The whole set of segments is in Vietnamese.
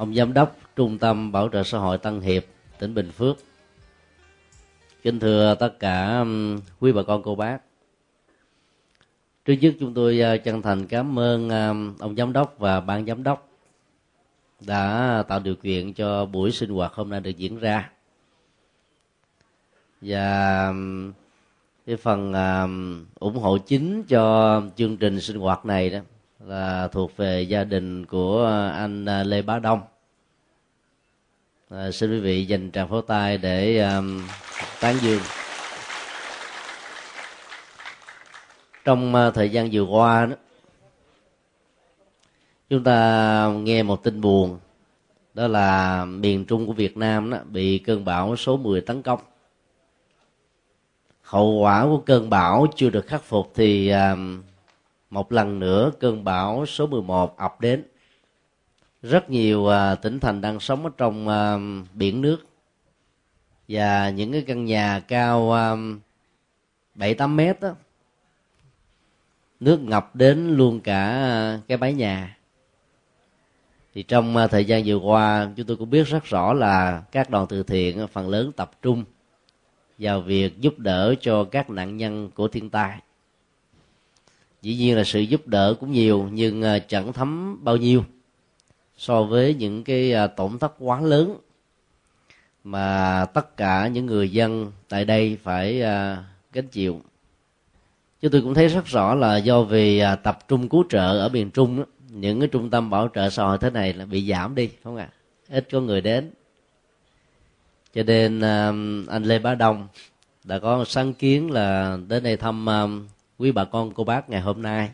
ông giám đốc trung tâm bảo trợ xã hội tân hiệp, tỉnh bình phước. Kính thưa tất cả um, quý bà con, cô bác. Trước nhất chúng tôi uh, chân thành cảm ơn um, ông giám đốc và ban giám đốc đã tạo điều kiện cho buổi sinh hoạt hôm nay được diễn ra. Và um, cái phần ủng hộ chính cho chương trình sinh hoạt này đó là thuộc về gia đình của anh à, Lê Bá Đông. À, xin quý vị dành tràng pháo tay để um, tán dương. Trong uh, thời gian vừa qua đó chúng ta nghe một tin buồn đó là miền trung của Việt Nam đó bị cơn bão số 10 tấn công. Hậu quả của cơn bão chưa được khắc phục thì uh, một lần nữa cơn bão số 11 ập đến. Rất nhiều uh, tỉnh thành đang sống ở trong uh, biển nước. Và những cái căn nhà cao à, bảy uh, tám mét đó nước ngập đến luôn cả cái mái nhà. Thì trong uh, thời gian vừa qua chúng tôi cũng biết rất rõ là các đoàn từ thiện phần lớn tập trung vào việc giúp đỡ cho các nạn nhân của thiên tai dĩ nhiên là sự giúp đỡ cũng nhiều nhưng à, chẳng thấm bao nhiêu. So với những cái à, tổn thất quá lớn mà tất cả những người dân tại đây phải à, gánh chịu. Chúng tôi cũng thấy rất rõ là do vì tập trung cứu trợ ở miền trung đó, những cái trung tâm bảo trợ xã hội thế này là bị giảm đi không ạ? À? ít có người đến. Cho nên anh lê bá đông đã có sáng kiến là đến đây thăm quý bà con cô bác ngày hôm nay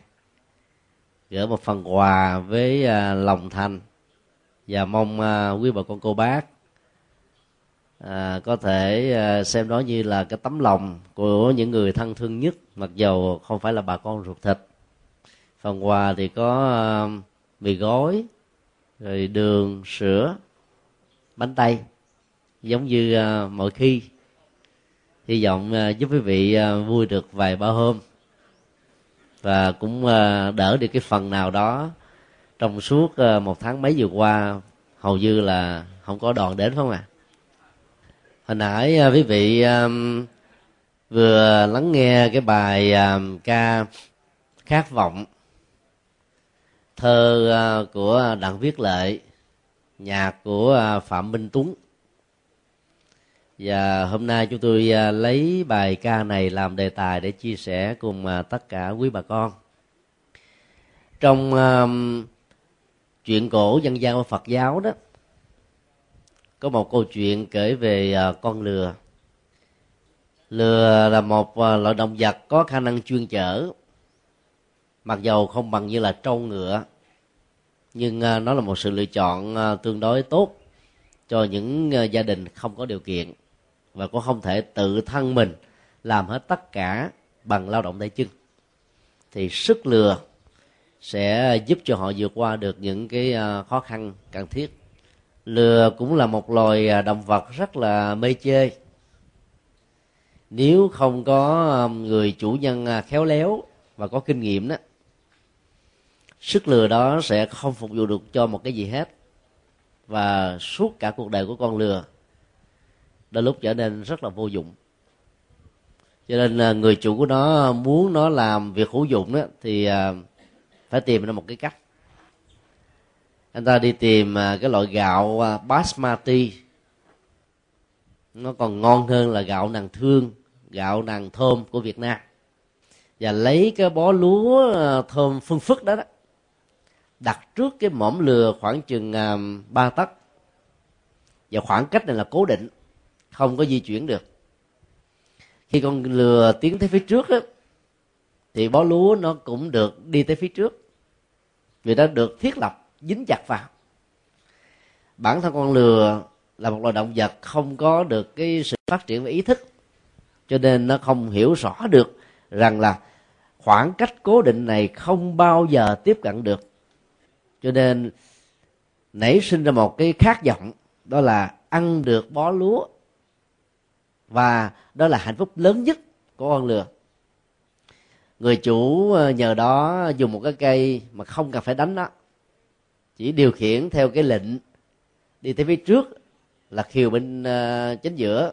gửi một phần quà với à, lòng thành. Và mong uh, quý bà con cô bác à, có thể à, xem đó như là cái tấm lòng của những người thân thương nhất mặc dầu không phải là bà con ruột thịt. Phần quà thì có mì gói rồi đường sữa bánh tay giống như mọi khi. Hy vọng giúp quý vị vui được vài ba hôm và cũng ờ, đỡ được cái phần nào đó trong suốt ờ, một tháng mấy vừa qua. Hầu như là không có đoàn đến không à hồi nãy ờ, quý vị vừa lắng nghe cái bài ca khát vọng. Thơ của đặng viết lệ, nhạc của phạm minh tuấn và hôm nay chúng tôi à, lấy bài ca này làm đề tài để chia sẻ cùng à, tất cả quý bà con. Trong chuyện cổ dân gian của phật giáo đó, có một câu chuyện kể về à, con lừa. Lừa là một loại động vật có khả năng chuyên chở, mặc dầu không bằng như là trâu ngựa, nhưng nó là một sự lựa chọn tương đối tốt cho những gia đình không có điều kiện và cũng không thể tự thân mình làm hết tất cả bằng lao động tay chân. Thì sức lừa sẽ giúp cho họ vượt qua được những cái à, khó khăn, cần thiết. Lừa cũng là một loài à, động vật rất là mê chê nếu không có à, người chủ nhân khéo léo và có kinh nghiệm đó, sức lừa đó sẽ không phục vụ được cho một cái gì hết. Và suốt cả cuộc đời của con lừa đôi lúc trở nên rất là vô dụng. Cho nên à, người chủ của nó muốn nó làm việc hữu dụng đó thì à, phải tìm ra một cái cách. Anh ta đi tìm à, cái loại gạo basmati. Nó còn ngon hơn là gạo nàng thương gạo nàng thơm của việt nam. Và lấy cái bó lúa thơm phương phức đó, đó đặt trước cái mỏm lừa khoảng chừng ba tấc. Và khoảng cách này là cố định không có di chuyển được. Khi con lừa tiến tới phía trước á, thì bó lúa nó cũng được đi tới phía trước. Vì nó được thiết lập dính chặt vào. Bản thân con lừa là một loài động vật không có được cái sự phát triển về ý thức cho nên nó không hiểu rõ được rằng là khoảng cách cố định này không bao giờ tiếp cận được. Cho nên nảy sinh ra một cái khát vọng đó là ăn được bó lúa và đó là hạnh phúc lớn nhất của con lừa. Người chủ ờ, nhờ đó dùng một cái cây mà không cần phải đánh nó. Chỉ điều khiển theo cái lệnh đi tới phía trước là khiều bên ờ, chính giữa.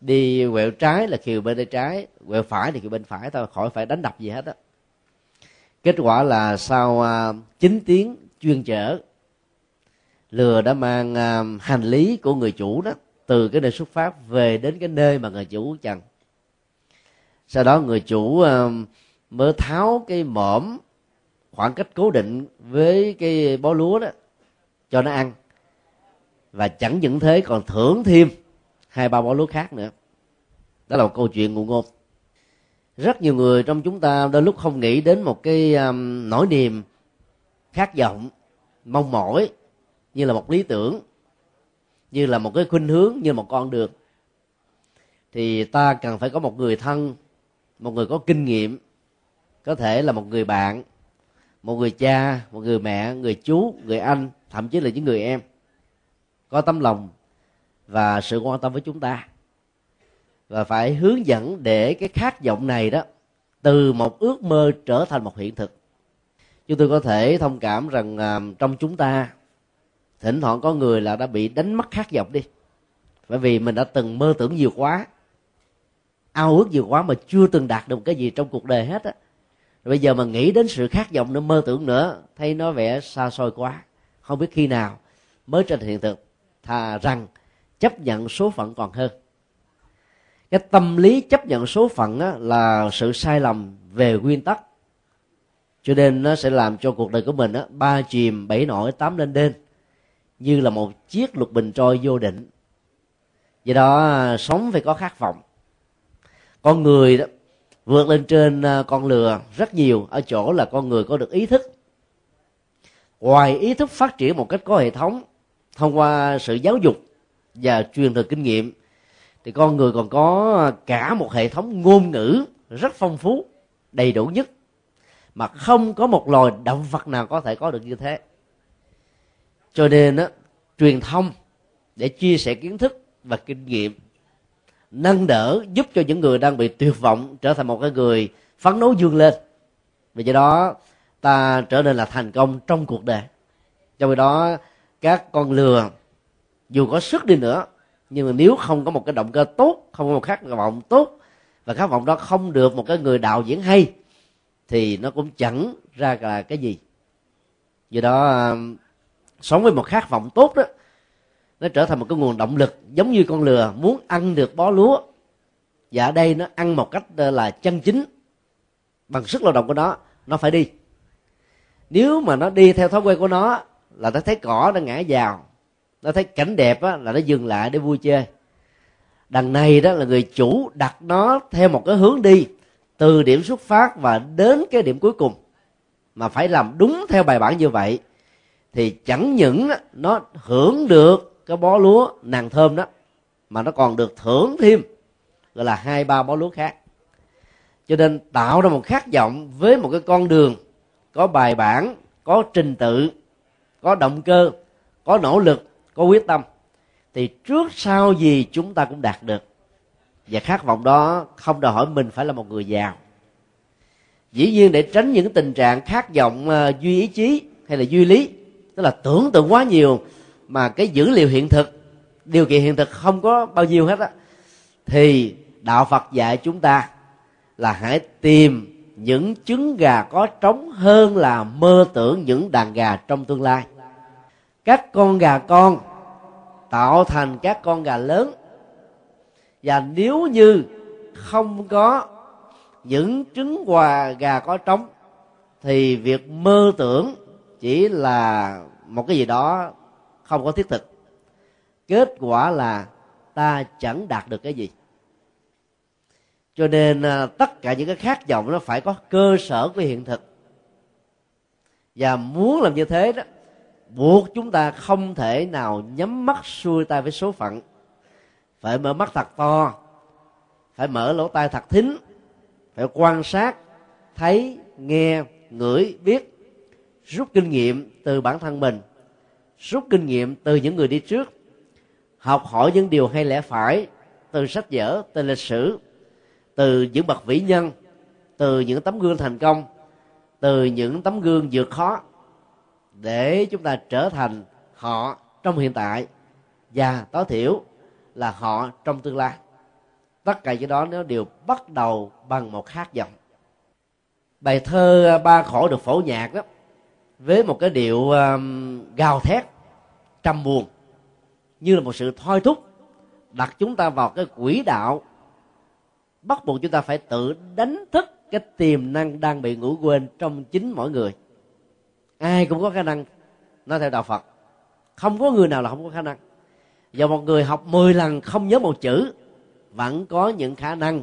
Đi quẹo trái là khiều bên tay trái, quẹo phải thì khiều bên phải thôi, khỏi phải đánh đập gì hết á. Kết quả là sau ờ, 9 tiếng chuyên chở, lừa đã mang hành lý của người chủ đó từ cái nơi xuất phát về đến cái nơi mà người chủ cần sau đó người chủ um, mới tháo cái mõm khoảng cách cố định với cái bó lúa đó cho nó ăn. Và chẳng những thế còn thưởng thêm hai ba bó lúa khác nữa. Đó là một câu chuyện ngụ ngôn rất nhiều người trong chúng ta đôi lúc không nghĩ đến một cái um, nỗi niềm khát vọng mong mỏi như là một lý tưởng như là một cái khuynh hướng như một con đường. Thì ta cần phải có một người thân một người có kinh nghiệm có thể là một người bạn một người cha một người mẹ người chú người anh thậm chí là những người em. Có tấm lòng và sự quan tâm với chúng ta. Và phải hướng dẫn để cái khát vọng này đó từ một ước mơ trở thành một hiện thực. Chúng tôi có thể thông cảm rằng uh, trong chúng ta thỉnh thoảng có người là đã bị đánh mất khát vọng đi. Bởi vì mình đã từng mơ tưởng nhiều quá ao ước nhiều quá mà chưa từng đạt được cái gì trong cuộc đời hết á. Bây giờ mà nghĩ đến sự khát vọng nữa mơ tưởng nữa thấy nó vẻ xa xôi quá. Không biết khi nào mới trở thành hiện thực thà rằng chấp nhận số phận còn hơn. Cái tâm lý chấp nhận số phận á, là sự sai lầm về nguyên tắc. Cho nên nó sẽ làm cho cuộc đời của mình á, ba chìm bảy nổi tám lên đên như là một chiếc lục bình trôi vô định. Do đó à, sống phải có khát vọng. Con người đó, vượt lên trên à, con lừa rất nhiều, ở chỗ là con người có được ý thức. Ngoài ý thức phát triển một cách có hệ thống, thông qua sự giáo dục và truyền thừa kinh nghiệm, thì con người còn có à, cả một hệ thống ngôn ngữ rất phong phú, đầy đủ nhất, mà không có một loài động vật nào có thể có được như thế cho nên á, truyền thông để chia sẻ kiến thức và kinh nghiệm nâng đỡ giúp cho những người đang bị tuyệt vọng trở thành một cái người phấn đấu dương lên. Vì vậy đó ta trở nên là thành công trong cuộc đời. Trong khi đó các con lừa dù có sức đi nữa nhưng mà nếu không có một cái động cơ tốt không có một khát vọng tốt và khát vọng đó không được một cái người đạo diễn hay thì nó cũng chẳng ra là cái gì. Do đó sống với một khát vọng tốt đó nó trở thành một cái nguồn động lực giống như con lừa muốn ăn được bó lúa. Và ở đây nó ăn một cách ờ, là chân chính bằng sức lao động của nó nó phải đi. Nếu mà nó đi theo thói quen của nó là nó thấy cỏ nó ngã vào nó thấy cảnh đẹp á, là nó dừng lại để vui chơi. Đằng này đó là người chủ đặt nó theo một cái hướng đi từ điểm xuất phát và đến cái điểm cuối cùng mà phải làm đúng theo bài bản như vậy thì chẳng những nó hưởng được cái bó lúa nàng thơm đó, mà nó còn được thưởng thêm, gọi là hai, ba bó lúa khác. Cho nên tạo ra một khát vọng với một cái con đường có bài bản, có trình tự, có động cơ, có nỗ lực, có quyết tâm, thì trước sau gì chúng ta cũng đạt được. Và khát vọng đó không đòi hỏi mình phải là một người giàu. Dĩ nhiên để tránh những tình trạng khát vọng à, duy ý chí hay là duy lý tức là tưởng tượng quá nhiều mà cái dữ liệu hiện thực, điều kiện hiện thực không có bao nhiêu hết á, thì đạo phật dạy chúng ta là hãy tìm những trứng gà có trống hơn là mơ tưởng những đàn gà trong tương lai. Các con gà con tạo thành các con gà lớn. Và nếu như không có những trứng quà gà có trống, thì việc mơ tưởng chỉ là một cái gì đó không có thiết thực. Kết quả là ta chẳng đạt được cái gì. Cho nên à, tất cả những cái khát vọng nó phải có cơ sở của hiện thực. Và muốn làm như thế đó, buộc chúng ta không thể nào nhắm mắt xuôi tay với số phận. Phải mở mắt thật to, phải mở lỗ tai thật thính, phải quan sát, thấy, nghe, ngửi, biết rút kinh nghiệm từ bản thân mình, rút kinh nghiệm từ những người đi trước, học hỏi những điều hay lẽ phải từ sách vở, từ lịch sử, từ những bậc vĩ nhân, từ những tấm gương thành công, từ những tấm gương vượt khó để chúng ta trở thành họ trong hiện tại và tối thiểu là họ trong tương lai. Tất cả những đó nó đều bắt đầu bằng một khát vọng. Bài thơ à, ba khổ được phổ nhạc đó với một cái điệu um, gào thét trầm buồn như là một sự thôi thúc đặt chúng ta vào cái quỹ đạo bắt buộc chúng ta phải tự đánh thức cái tiềm năng đang bị ngủ quên trong chính mỗi người. Ai cũng có khả năng nói theo đạo phật. Không có người nào là không có khả năng. Và một người học 10 lần không nhớ một chữ vẫn có những khả năng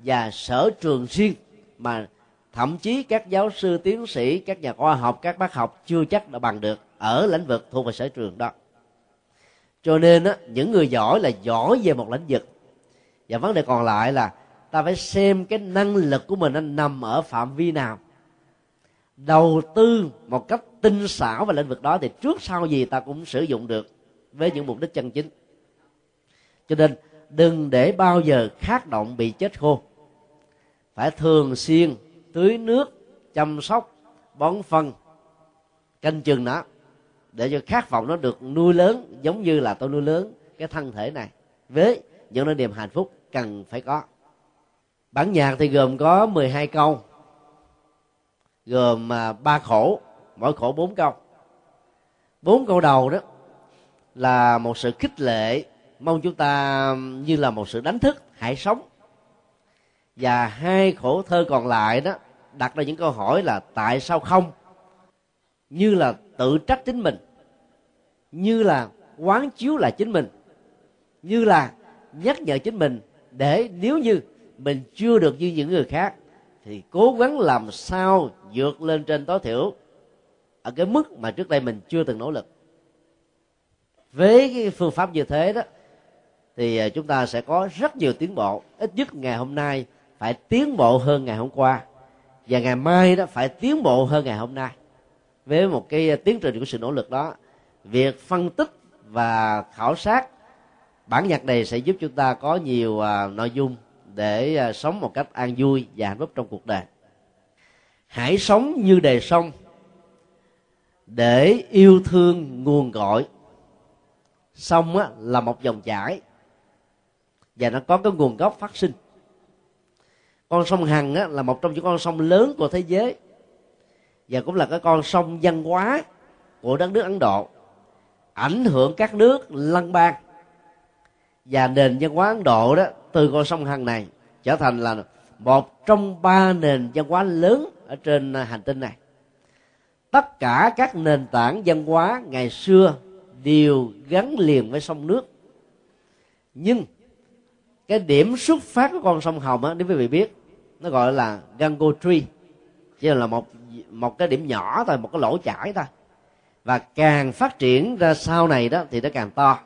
và sở trường riêng mà thậm chí các giáo sư tiến sĩ các nhà khoa học các bác học chưa chắc đã bằng được ở lĩnh vực thuộc về sở trường đó. Cho nên á, những người giỏi là giỏi về một lĩnh vực. Và vấn đề còn lại là ta phải xem cái năng lực của mình nó nằm ở phạm vi nào. Đầu tư một cách tinh xảo vào lĩnh vực đó thì trước sau gì ta cũng sử dụng được với những mục đích chân chính. Cho nên đừng để bao giờ khát động bị chết khô. Phải thường xuyên tưới nước, chăm sóc, bón phân, canh chừng nó, để cho khát vọng nó được nuôi lớn, giống như là tôi nuôi lớn cái thân thể này. Với những niềm hạnh phúc cần phải có. Bản nhạc thì gồm có 12 câu, gồm à, ba khổ, mỗi khổ bốn câu. Bốn câu đầu đó là một sự khích lệ, mong chúng ta như là một sự đánh thức, hãy sống. Và hai khổ thơ còn lại đó đặt ra những câu hỏi là tại sao không? Như là tự trách chính mình. Như là quán chiếu là chính mình. Như là nhắc nhở chính mình để nếu như mình chưa được như những người khác, thì cố gắng làm sao vượt lên trên tối thiểu ở cái mức mà trước đây mình chưa từng nỗ lực. Với cái phương pháp như thế đó, thì à, chúng ta sẽ có rất nhiều tiến bộ. Ít nhất ngày hôm nay phải tiến bộ hơn ngày hôm qua và ngày mai đó phải tiến bộ hơn ngày hôm nay. Với một cái à, tiến trình của sự nỗ lực đó việc phân tích và khảo sát bản nhạc này sẽ giúp chúng ta có nhiều à, nội dung để à, sống một cách an vui và hạnh phúc trong cuộc đời. Hãy sống như đề sông để yêu thương nguồn gọi sông á, là một dòng chảy và nó có cái nguồn gốc phát sinh con sông hằng á, là một trong những con sông lớn của thế giới. Và cũng là cái con sông văn hóa của đất nước ấn độ ảnh hưởng các nước lân bang và nền văn hóa ấn độ đó từ con sông hằng này trở thành là một trong ba nền văn hóa lớn ở trên hành tinh này. Tất cả các nền tảng văn hóa ngày xưa đều gắn liền với sông nước. Nhưng cái điểm xuất phát của con sông hồng á, nếu quý vị biết, nó gọi là gango tree. Chỉ là một một cái điểm nhỏ thôi, một cái lỗ chảy thôi. Và càng phát triển ra sau này đó thì nó càng to.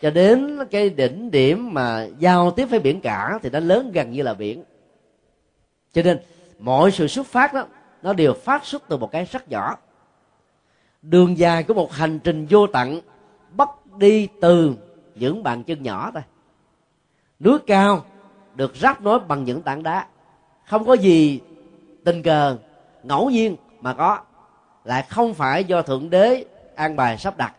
Cho đến cái đỉnh điểm mà giao tiếp với biển cả thì nó lớn gần như là biển. Cho nên, mọi sự xuất phát đó, nó đều phát xuất từ một cái rất nhỏ. Đường dài của một hành trình vô tận, bắt đi từ những bàn chân nhỏ thôi núi cao, được ráp nối bằng những tảng đá. Không có gì tình cờ, ngẫu nhiên mà có. Lại không phải do thượng đế an bài sắp đặt.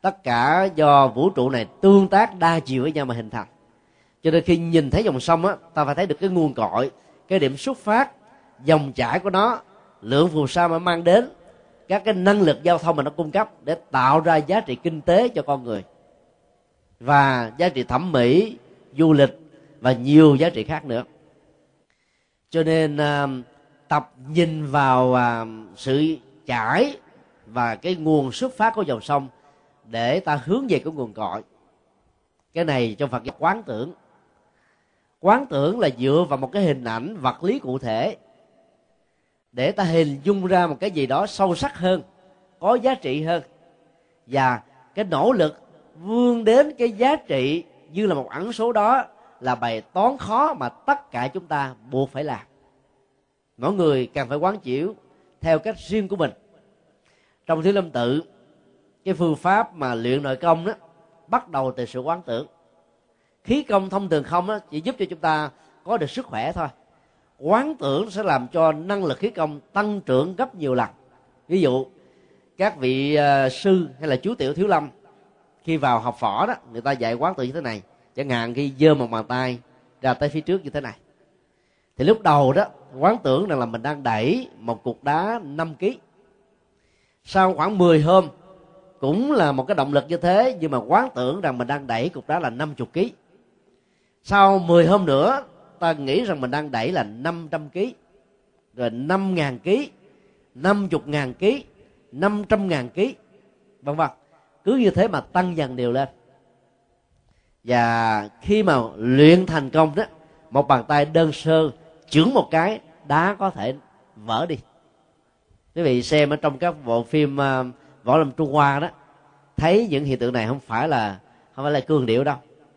Tất cả do vũ trụ này tương tác đa chiều với nhau mà hình thành. Cho nên khi nhìn thấy dòng sông á, ta phải thấy được cái nguồn cội, cái điểm xuất phát, dòng chảy của nó, lượng phù sa mà mang đến, các cái năng lực giao thông mà nó cung cấp để tạo ra giá trị kinh tế cho con người. Và giá trị thẩm mỹ du lịch và nhiều giá trị khác nữa. Cho nên à, tập nhìn vào à, sự chảy và cái nguồn xuất phát của dòng sông để ta hướng về cái nguồn cội. Cái này trong phật giáo quán tưởng. Quán tưởng là dựa vào một cái hình ảnh vật lý cụ thể để ta hình dung ra một cái gì đó sâu sắc hơn, có giá trị hơn. Và cái nỗ lực vươn đến cái giá trị như là một ẩn số đó là bài toán khó mà tất cả chúng ta buộc phải làm. Mỗi người cần phải quán chiếu theo cách riêng của mình. Trong thiếu lâm tự cái phương pháp mà luyện nội công đó bắt đầu từ sự quán tưởng. Khí công thông thường không đó, chỉ giúp cho chúng ta có được sức khỏe thôi. Quán tưởng sẽ làm cho năng lực khí công tăng trưởng gấp nhiều lần. Ví dụ các vị uh, sư hay là chú tiểu thiếu lâm khi vào học võ đó, người ta dạy quán tự như thế này. Chẳng hạn khi giơ một bàn tay ra tới phía trước như thế này. Thì lúc đầu đó, quán tưởng rằng là mình đang đẩy một cục đá 5 kg sau khoảng 10 hôm, cũng là một cái động lực như thế, nhưng mà quán tưởng rằng mình đang đẩy cục đá là 50 kg sau 10 hôm nữa, ta nghĩ rằng mình đang đẩy là 500 kg rồi 5 ngàn kg 50 ngàn kg 500 ngàn kg vân vân cứ như thế mà tăng dần đều lên. Và khi mà luyện thành công đó một bàn tay đơn sơ chưởng một cái đá có thể vỡ đi. Quý vị xem ở trong các bộ phim uh, võ lâm trung hoa đó thấy những hiện tượng này không phải là không phải là cường điệu đâu.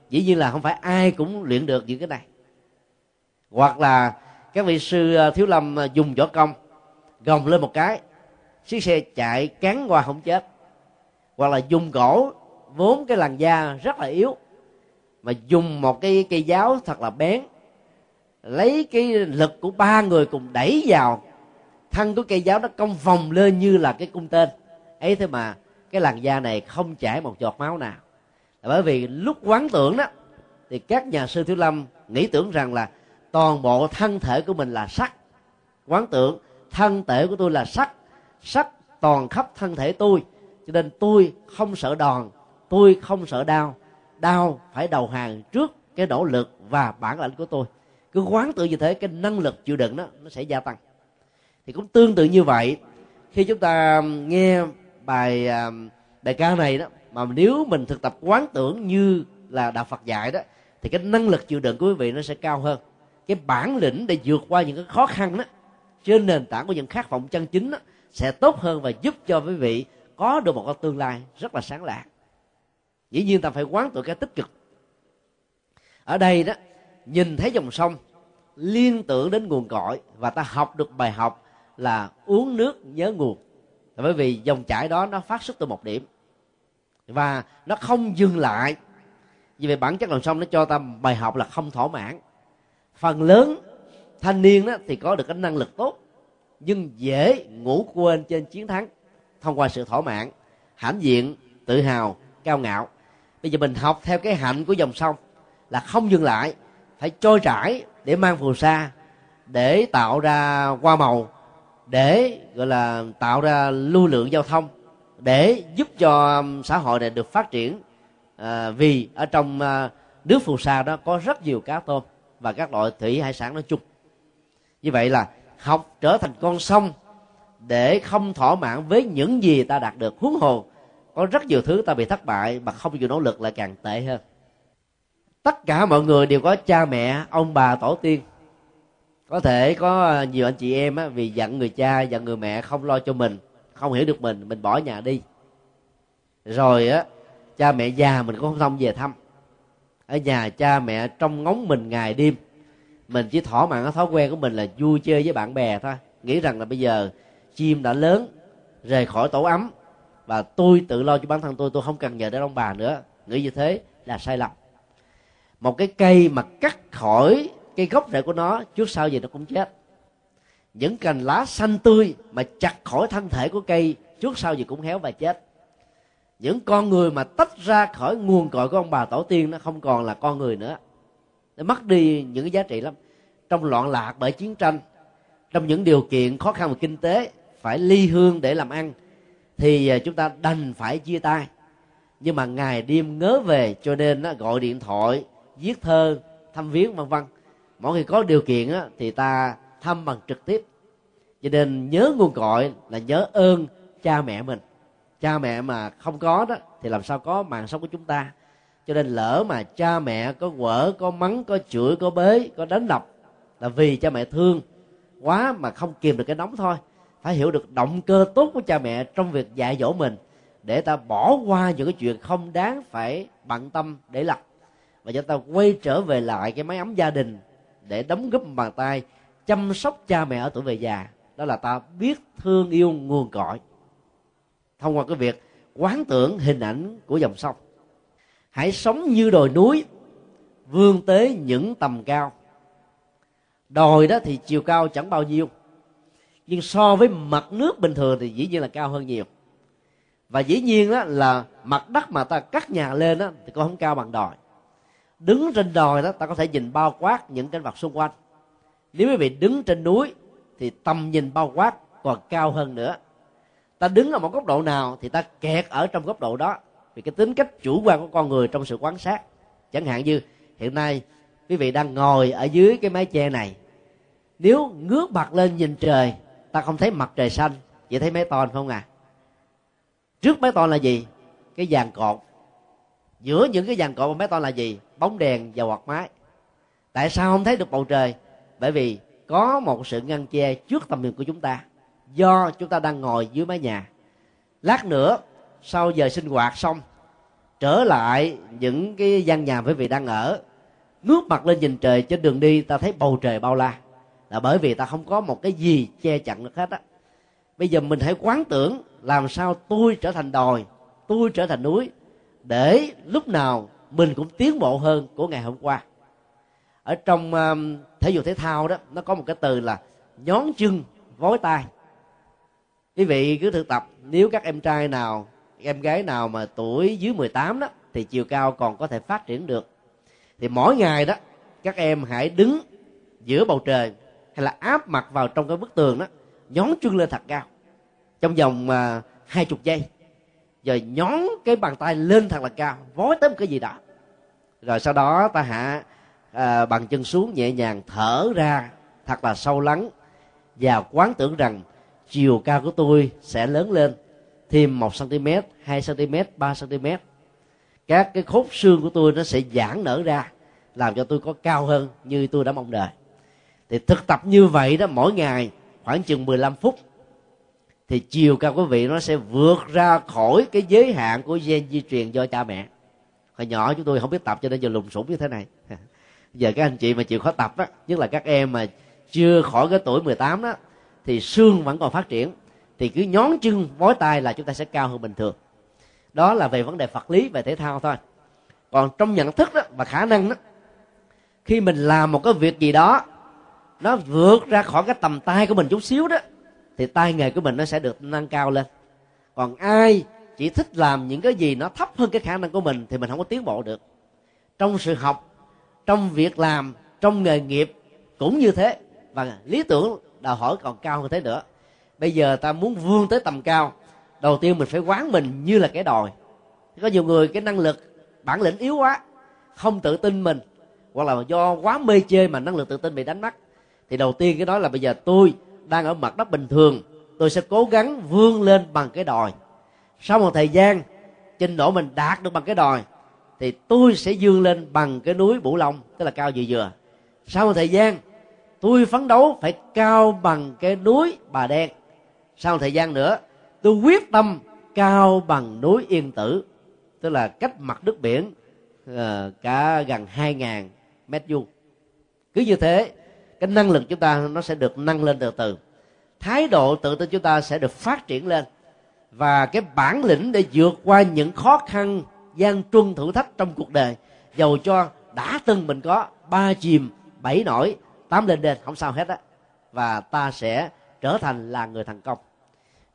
Dĩ nhiên là không phải ai cũng luyện được những cái này. Hoặc là các vị sư à, thiếu lâm à, dùng võ công gồng lên một cái chiếc xe chạy cán qua không chết hoặc là dùng gỗ, vốn cái làn da rất là yếu, mà dùng một cái cây giáo thật là bén, lấy cái lực của ba người cùng đẩy vào, thân của cây giáo nó cong vòng lên như là cái cung tên. Ấy thế mà cái làn da này không chảy một giọt máu nào. Là bởi vì lúc quán tưởng đó, thì các nhà sư thiếu lâm nghĩ tưởng rằng là toàn bộ thân thể của mình là sắt. Quán tưởng, thân thể của tôi là sắt. Sắt toàn khắp thân thể tôi cho nên tôi không sợ đòn tôi không sợ đau. Đau phải đầu hàng trước cái nỗ lực và bản lãnh của tôi. Cứ quán tự như thế cái năng lực chịu đựng đó nó sẽ gia tăng. Thì cũng tương tự như vậy khi chúng ta um, nghe bài um, bài ca này đó mà nếu mình thực tập quán tưởng như là đạo Phật dạy đó thì cái năng lực chịu đựng của quý vị nó sẽ cao hơn. Cái bản lĩnh để vượt qua những cái khó khăn đó trên nền tảng của những khát vọng chân chính đó, sẽ tốt hơn và giúp cho quý vị có được một cái tương lai rất là sáng lạc dĩ nhiên ta phải quán tụ cái tích cực. Ở đây đó, nhìn thấy dòng sông, liên tưởng đến nguồn cội và ta học được bài học là uống nước nhớ nguồn. Bởi vì dòng chảy đó nó phát xuất từ một điểm. Và nó không dừng lại. Vì vậy bản chất dòng sông nó cho ta bài học là không thỏa mãn. Phần lớn thanh niên đó thì có được cái năng lực tốt, nhưng dễ ngủ quên trên chiến thắng thông qua sự thỏa mãn hãnh diện tự hào cao ngạo. Bây giờ mình học theo cái hạnh của dòng sông là không dừng lại phải trôi trải để mang phù sa để tạo ra hoa màu để gọi là tạo ra lưu lượng giao thông để giúp cho um, xã hội này được phát triển. À, vì ở trong à, nước phù sa đó có rất nhiều cá tôm và các loại thủy hải sản nói chung. Như vậy là học trở thành con sông để không thỏa mãn với những gì ta đạt được. Huống hồ có rất nhiều thứ ta bị thất bại mà không chịu nỗ lực lại càng tệ hơn. Tất cả mọi người đều có cha mẹ ông bà tổ tiên. Có thể có à, nhiều anh chị em á, vì giận người cha giận người mẹ không lo cho mình không hiểu được mình mình bỏ nhà đi. Rồi á cha mẹ già mình cũng không thông về thăm. Ở nhà cha mẹ trong ngóng mình ngày đêm mình chỉ thỏa mãn cái thói quen của mình là vui chơi với bạn bè thôi. Nghĩ rằng là bây giờ chim đã lớn, rời khỏi tổ ấm. Và tôi tự lo cho bản thân tôi tôi không cần nhờ đến ông bà nữa. Nghĩ như thế là sai lầm. Một cái cây mà cắt khỏi cái gốc rễ của nó, trước sau gì nó cũng chết. Những cành lá xanh tươi mà chặt khỏi thân thể của cây, trước sau gì cũng héo và chết. Những con người mà tách ra khỏi nguồn cội của ông bà tổ tiên nó không còn là con người nữa. Nó mất đi những cái giá trị lắm. Trong loạn lạc bởi chiến tranh, trong những điều kiện khó khăn về kinh tế phải ly hương để làm ăn thì à, chúng ta đành phải chia tay. Nhưng mà ngày đêm ngớ về cho nên nó gọi điện thoại viết thơ thăm viếng vân vân. Mỗi khi có điều kiện á, thì ta thăm bằng trực tiếp. Cho nên nhớ nguồn cội là nhớ ơn cha mẹ mình. Cha mẹ mà không có đó thì làm sao có mạng sống của chúng ta? Cho nên lỡ mà cha mẹ có quở có mắng có chửi có bế có đánh đập là vì cha mẹ thương quá mà không kìm được cái nóng thôi phải hiểu được động cơ tốt của cha mẹ trong việc dạy dỗ mình, để ta bỏ qua những cái chuyện không đáng phải bận tâm để làm. Và cho ta quay trở về lại cái máy ấm gia đình để đóng góp bàn tay, chăm sóc cha mẹ ở tuổi về già. Đó là ta biết thương yêu nguồn cội thông qua cái việc quán tưởng hình ảnh của dòng sông. Hãy sống như đồi núi, vươn tới những tầm cao. Đồi đó thì chiều cao chẳng bao nhiêu nhưng so với mặt nước bình thường thì dĩ nhiên là cao hơn nhiều. Và dĩ nhiên đó là mặt đất mà ta cắt nhà lên đó, thì cũng không cao bằng đồi. Đứng trên đồi đó ta có thể nhìn bao quát những cảnh vật xung quanh. Nếu quý vị đứng trên núi thì tầm nhìn bao quát còn cao hơn nữa. Ta đứng ở một góc độ nào thì ta kẹt ở trong góc độ đó. Vì cái tính cách chủ quan của con người trong sự quan sát. Chẳng hạn như hiện nay quý vị đang ngồi ở dưới cái mái che này. Nếu ngước mặt lên nhìn trời ta không thấy mặt trời xanh, chỉ thấy mái tôn không à? Trước mái tôn là gì? Cái dàn cột. Giữa những cái dàn cột và mái tôn là gì? Bóng đèn và quạt máy. Tại sao không thấy được bầu trời? Bởi vì có một sự ngăn che trước tầm nhìn của chúng ta. Do chúng ta đang ngồi dưới mái nhà. Lát nữa, sau giờ sinh hoạt xong, trở lại những cái gian nhà quý vị đang ở, ngước mặt lên nhìn trời trên đường đi, ta thấy bầu trời bao la là bởi vì ta không có một cái gì che chặn được hết á. Bây giờ mình hãy quán tưởng làm sao tôi trở thành đồi tôi trở thành núi để lúc nào mình cũng tiến bộ hơn của ngày hôm qua. Ở trong um, thể dục thể thao đó nó có một cái từ là nhón chân vối tay. Quý vị cứ thực tập nếu các em trai nào em gái nào mà tuổi dưới 18 đó thì chiều cao còn có thể phát triển được. Thì mỗi ngày đó các em hãy đứng giữa bầu trời hay là áp mặt vào trong cái bức tường đó nhón chân lên thật cao trong vòng à, hai chục giây rồi nhón cái bàn tay lên thật là cao vói tới một cái gì đó rồi sau đó ta hạ à, bằng chân xuống nhẹ nhàng thở ra thật là sâu lắng và quán tưởng rằng chiều cao của tôi sẽ lớn lên thêm một cm, 2 cm, 3 cm. Các cái khúc xương của tôi nó sẽ giãn nở ra làm cho tôi có cao hơn như tôi đã mong đợi. Thì thực tập như vậy đó, mỗi ngày khoảng chừng 15 phút, thì chiều cao quý vị nó sẽ vượt ra khỏi cái giới hạn của gen di truyền do cha mẹ. Hồi nhỏ chúng tôi không biết tập cho nên giờ lùng sủng như thế này. Giờ các anh chị mà chịu khó tập á, nhất là các em mà chưa khỏi cái tuổi 18 đó, thì xương vẫn còn phát triển, thì cứ nhón chân vói tay là chúng ta sẽ cao hơn bình thường. Đó là về vấn đề vật lý về thể thao thôi. Còn trong nhận thức đó và khả năng đó, khi mình làm một cái việc gì đó nó vượt ra khỏi cái tầm tay của mình chút xíu đó, thì tay nghề của mình nó sẽ được nâng cao lên. Còn ai chỉ thích làm những cái gì nó thấp hơn cái khả năng của mình thì mình không có tiến bộ được. Trong sự học, trong việc làm, trong nghề nghiệp cũng như thế. Và lý tưởng đòi hỏi còn cao hơn thế nữa. Bây giờ ta muốn vươn tới tầm cao, đầu tiên mình phải quán mình như là cái đòi. Có nhiều người cái năng lực, bản lĩnh yếu quá, không tự tin mình, hoặc là do quá mê chê mà năng lực tự tin bị đánh mất thì đầu tiên cái đó là bây giờ tôi đang ở mặt đất bình thường tôi sẽ cố gắng vươn lên bằng cái đòi. Sau một thời gian trình độ mình đạt được bằng cái đòi thì tôi sẽ dương lên bằng cái núi bủ long tức là cao vừa vừa sau một thời gian tôi phấn đấu phải cao bằng cái núi bà đen. Sau một thời gian nữa tôi quyết tâm cao bằng núi yên tử tức là cách mặt nước biển uh, cả gần hai ngàn mét vuông. Cứ như thế cái năng lực chúng ta nó sẽ được nâng lên từ từ. Thái độ tự tin chúng ta sẽ được phát triển lên. Và cái bản lĩnh để vượt qua những khó khăn, gian truân thử thách trong cuộc đời, dầu cho đã từng mình có ba chìm, bảy nổi, tám lên đền, không sao hết á. Và ta sẽ trở thành là người thành công.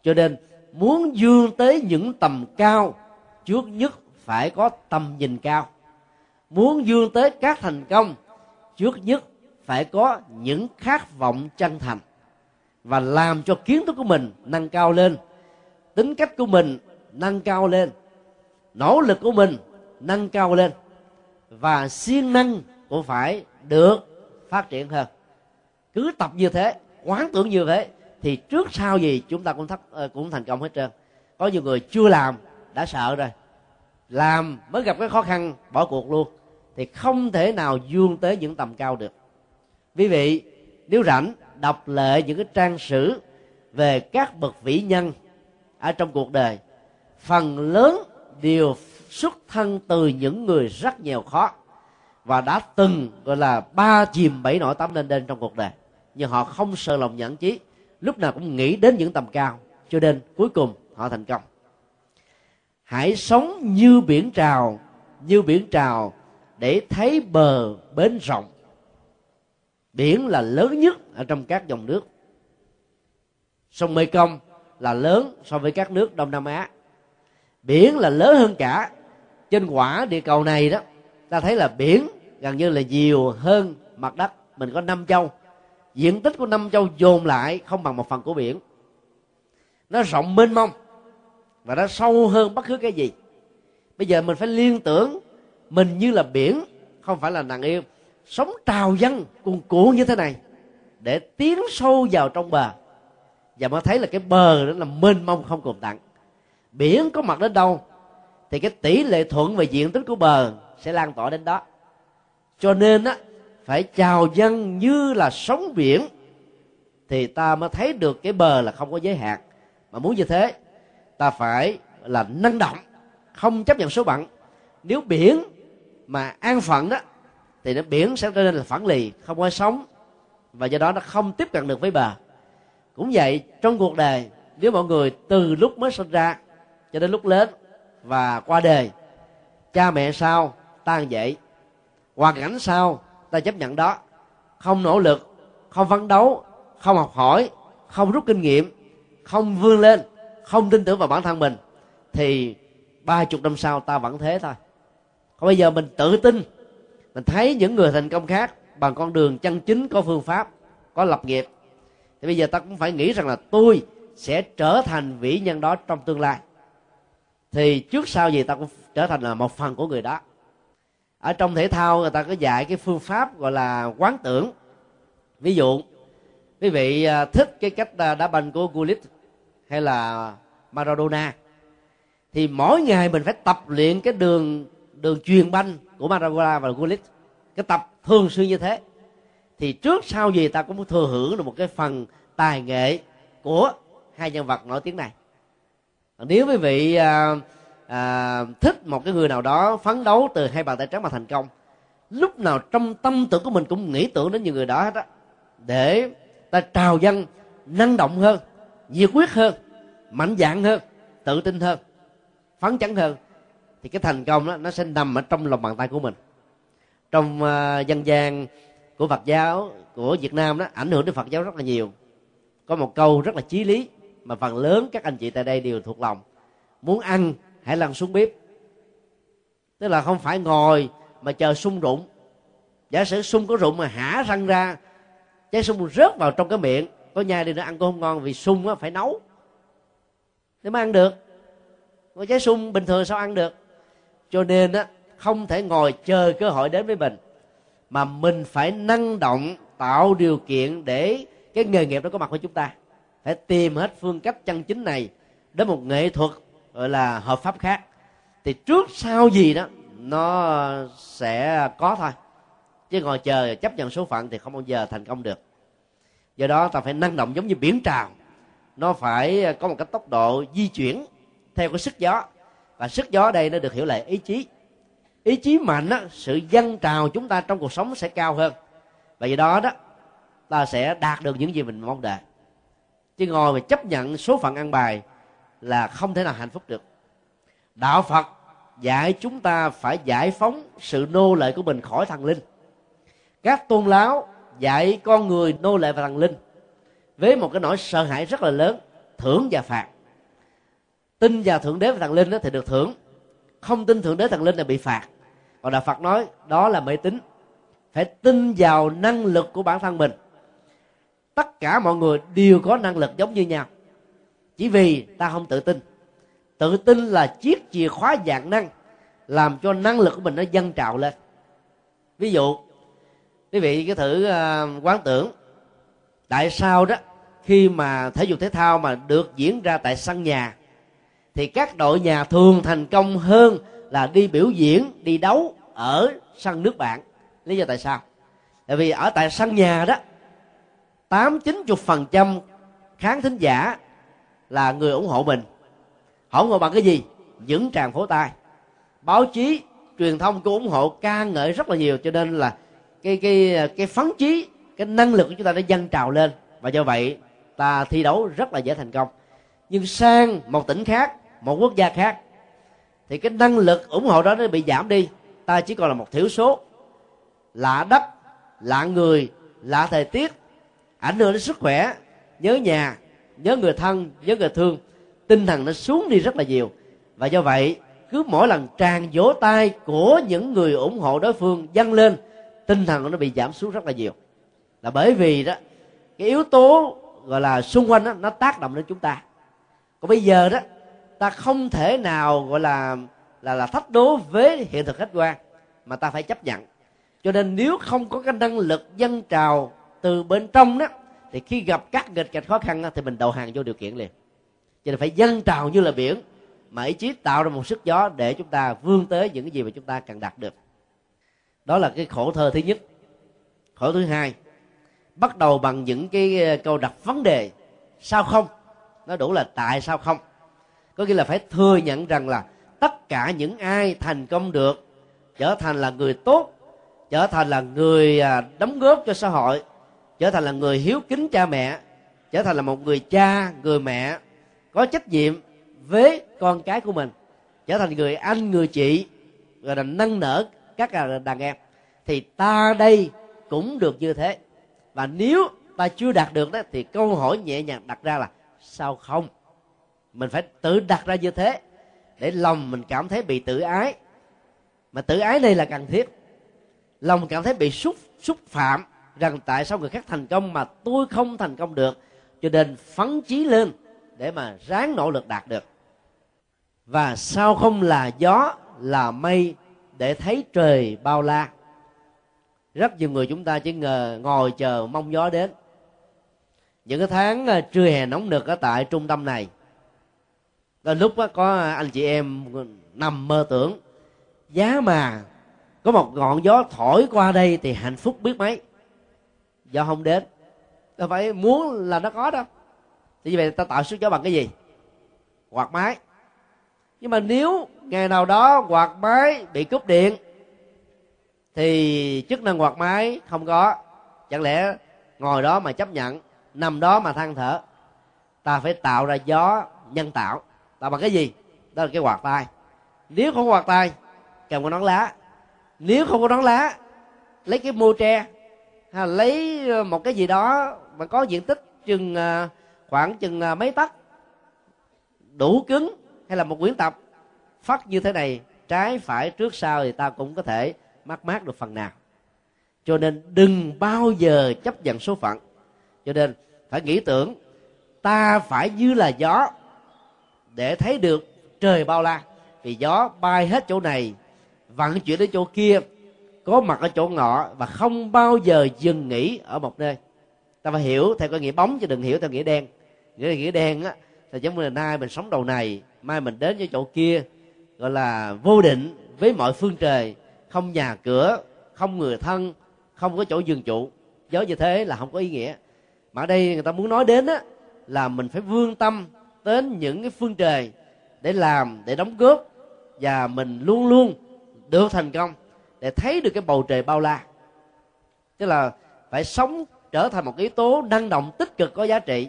Cho nên, muốn vươn tới những tầm cao, trước nhất phải có tầm nhìn cao. Muốn vươn tới các thành công, trước nhất phải có những khát vọng chân thành và làm cho kiến thức của mình nâng cao lên, tính cách của mình nâng cao lên, nỗ lực của mình nâng cao lên và siêng năng cũng phải được phát triển hơn. Cứ tập như thế, quán tưởng như thế thì trước sau gì chúng ta cũng thất ờ, cũng thành công hết trơn. Có nhiều người chưa làm, đã sợ rồi. Làm mới gặp cái khó khăn, bỏ cuộc luôn. Thì không thể nào vươn tới những tầm cao được quý vị, nếu rảnh, đọc lệ những cái trang sử về các bậc vĩ nhân ở trong cuộc đời. Phần lớn đều xuất thân từ những người rất nghèo khó và đã từng, gọi là, ba chìm bảy nổi tám lên đên trong cuộc đời. Nhưng họ không sợ lòng nhẫn chí, lúc nào cũng nghĩ đến những tầm cao, cho nên cuối cùng họ thành công. Hãy sống như biển trào, như biển trào để thấy bờ bến rộng biển là lớn nhất ở trong các dòng nước. Sông mekong là lớn so với các nước đông nam á. Biển là lớn hơn cả. Trên quả địa cầu này đó, ta thấy là biển gần như là nhiều hơn mặt đất. Mình có năm châu. Diện tích của năm châu dồn lại không bằng một phần của biển. Nó rộng mênh mông và nó sâu hơn bất cứ cái gì. Bây giờ mình phải liên tưởng mình như là biển, không phải là nàng yêu sống trào dân cuồn cuộn như thế này, để tiến sâu vào trong bờ. Và mới thấy là cái bờ đó là mênh mông không cùng tặng. Biển có mặt đến đâu, thì cái tỷ lệ thuận về diện tích của bờ sẽ lan tỏa đến đó. Cho nên á, phải chào dân như là sóng biển, thì ta mới thấy được cái bờ là không có giới hạn. Mà muốn như thế, ta phải là năng động, không chấp nhận số phận. Nếu biển mà an phận đó thì nó biển sẽ trở nên là phản lì, không có sống. Và do đó nó không tiếp cận được với bờ cũng vậy, trong cuộc đời, nếu mọi người từ lúc mới sinh ra cho đến lúc lớn và qua đời, cha mẹ sao tan dậy hoàn cảnh sao, ta chấp nhận đó. Không nỗ lực, không phấn đấu, không học hỏi, không rút kinh nghiệm, không vươn lên, không tin tưởng vào bản thân mình, thì ba chục năm sau ta vẫn thế thôi. Còn bây giờ mình tự tin mình thấy những người thành công khác bằng con đường chân chính, có phương pháp, có lập nghiệp. Thì bây giờ ta cũng phải nghĩ rằng là tôi sẽ trở thành vĩ nhân đó trong tương lai. Thì trước sau gì ta cũng trở thành là một phần của người đó. Ở trong thể thao, người ta có dạy cái phương pháp gọi là quán tưởng. Ví dụ, quý vị à, thích cái cách à, đá banh của Gullit hay là Maradona, thì mỗi ngày mình phải tập luyện cái đường đường truyền banh của Maradona và Gullit cái tập thường xuyên như thế thì trước sau gì ta cũng thừa hưởng được một cái phần tài nghệ của hai nhân vật nổi tiếng này. Nếu quý vị à, à, thích một cái người nào đó phấn đấu từ hai bàn tay trắng mà thành công lúc nào trong tâm tưởng của mình cũng nghĩ tưởng đến những người đó hết á để ta trào dân năng động hơn nhiệt quyết hơn mạnh dạng hơn tự tin hơn phấn chấn hơn thì cái thành công đó nó sẽ nằm ở trong lòng bàn tay của mình. Trong uh, dân gian của Phật giáo của Việt Nam đó ảnh hưởng đến Phật giáo rất là nhiều. Có một câu rất là chí lý mà phần lớn các anh chị tại đây đều thuộc lòng. Muốn ăn hãy lăn xuống bếp. Tức là không phải ngồi mà chờ sung rụng. Giả sử sung có rụng mà hả răng ra trái sung rớt vào trong cái miệng có nhai đi nữa ăn cũng không ngon vì sung á phải nấu. Để mới ăn được. Có trái sung bình thường sao ăn được? Cho nên á, không thể ngồi chờ cơ hội đến với mình, mà mình phải năng động, tạo điều kiện để cái nghề nghiệp đó có mặt với chúng ta. Phải tìm hết phương cách chân chính này đến một nghệ thuật, gọi là, hợp pháp khác. Thì trước sau gì đó, nó sẽ có thôi. Chứ ngồi chờ chấp nhận số phận thì không bao giờ thành công được. Do đó ta phải năng động giống như biển trào. Nó phải có một cái tốc độ di chuyển theo cái sức gió và sức gió đây nó được hiểu là ý chí. Ý chí mạnh á, sự dâng trào chúng ta trong cuộc sống sẽ cao hơn. Và do đó đó ta sẽ đạt được những gì mình mong đợi. Chứ ngồi mà chấp nhận số phận ăn bài là không thể nào hạnh phúc được. Đạo phật dạy chúng ta phải giải phóng sự nô lệ của mình khỏi thần linh. Các tôn láo dạy con người nô lệ và thần linh với một cái nỗi sợ hãi rất là lớn thưởng và phạt tin vào thượng đế và thần linh đó thì được thưởng. Không tin thượng đế thần linh là bị phạt. Còn đạo phật nói đó là mê tín. Phải tin vào năng lực của bản thân mình. Tất cả mọi người đều có năng lực giống như nhau. Chỉ vì ta không tự tin. Tự tin là chiếc chìa khóa dạng năng làm cho năng lực của mình nó dâng trào lên. Ví dụ quý vị cứ thử uh, quán tưởng tại sao đó khi mà thể dục thể thao mà được diễn ra tại sân nhà thì các đội nhà thường thành công hơn là đi biểu diễn, đi đấu ở sân nước bạn. Lý do tại sao? Tại vì ở tại sân nhà đó, tám, chín chục phần trăm khán thính giả là người ủng hộ mình. Họ ủng hộ bằng cái gì? Những tràng phổ tay. Báo chí, truyền thông cũng ủng hộ, ca ngợi rất là nhiều. Cho nên là cái cái cái phấn chí, cái năng lực của chúng ta đã dâng trào lên. Và do vậy, ta thi đấu rất là dễ thành công. Nhưng sang một tỉnh khác một quốc gia khác thì cái năng lực ủng hộ đó nó bị giảm đi. Ta chỉ còn là một thiểu số. Lạ đất lạ người lạ thời tiết ảnh hưởng đến sức khỏe nhớ nhà nhớ người thân nhớ người thương. Tinh thần nó xuống đi rất là nhiều. Và do vậy cứ mỗi lần tràn vỗ tay của những người ủng hộ đối phương dâng lên tinh thần nó bị giảm xuống rất là nhiều. Là bởi vì đó cái yếu tố gọi là xung quanh đó, nó tác động đến chúng ta. Còn bây giờ đó ta không thể nào gọi là là là thách đố với hiện thực khách quan mà ta phải chấp nhận. Cho nên nếu không có cái năng lực dân trào từ bên trong đó thì khi gặp các nghịch cảnh khó khăn đó, thì mình đầu hàng vô điều kiện liền. Cho nên phải dân trào như là biển mà ý chí tạo ra một sức gió để chúng ta vươn tới những cái gì mà chúng ta cần đạt được. Đó là cái khổ thơ thứ nhất. Khổ thứ hai bắt đầu bằng những cái ờ, câu đặt vấn đề sao không? Nó đủ là tại sao không? Có nghĩa là phải thừa nhận rằng là tất cả những ai thành công được trở thành là người tốt, trở thành là người à, đóng góp cho xã hội, trở thành là người hiếu kính cha mẹ, trở thành là một người cha, người mẹ có trách nhiệm với con cái của mình, trở thành người anh, người chị rồi là nâng nở các à, đàn em. Thì ta đây cũng được như thế. Và nếu ta chưa đạt được đó, thì câu hỏi nhẹ nhàng đặt ra là sao không? Mình phải tự đặt ra như thế để lòng mình cảm thấy bị tự ái. Mà tự ái đây là cần thiết. Lòng cảm thấy bị xúc xúc phạm rằng tại sao người khác thành công mà tôi không thành công được. Cho nên phấn chí lên để mà ráng nỗ lực đạt được. Và sao không là gió, là mây để thấy trời bao la. Rất nhiều người chúng ta chỉ ngờ, ngồi chờ mong gió đến. Những cái tháng à, trưa hè nóng nực ở tại trung tâm này đôi lúc có anh chị em nằm mơ tưởng, giá mà có một ngọn gió thổi qua đây thì hạnh phúc biết mấy. Do không đến. Đâu phải muốn là nó có đâu. Thì như vậy ta tạo sức gió bằng cái gì? Quạt máy. Nhưng mà nếu ngày nào đó quạt máy bị cúp điện, thì chức năng quạt máy không có. Chẳng lẽ ngồi đó mà chấp nhận, nằm đó mà than thở, ta phải tạo ra gió nhân tạo tạo bằng cái gì? Đó là cái quạt tay. Nếu không có quạt tay, kèm có nón lá. Nếu không có nón lá, lấy cái mô tre hay là lấy ờ, một cái gì đó mà có diện tích chừng ờ, khoảng chừng ờ, mấy tấc, đủ cứng hay là một quyển tập, phát như thế này, trái phải trước sau thì ta cũng có thể mát mát được phần nào. Cho nên đừng bao giờ chấp nhận số phận. Cho nên phải nghĩ tưởng, ta phải như là gió để thấy được trời bao la. Vì gió bay hết chỗ này, vận chuyển đến chỗ kia, có mặt ở chỗ ngọ và không bao giờ dừng nghỉ ở một nơi. Ta phải hiểu theo cái nghĩa bóng chứ đừng hiểu theo nghĩa đen. Nghĩa nghĩa đen á, là giống như là nay mình sống đầu này, mai mình đến với chỗ kia, gọi là vô định với mọi phương trời. Không nhà cửa, không người thân, không có chỗ dừng trụ. Gió như thế là không có ý nghĩa. Mà ở đây người ta muốn nói đến á, là mình phải vươn tâm đến những cái phương trời để làm, để đóng góp, và mình luôn luôn được thành công để thấy được cái bầu trời bao la. Tức là phải sống trở thành một yếu tố năng động, tích cực, có giá trị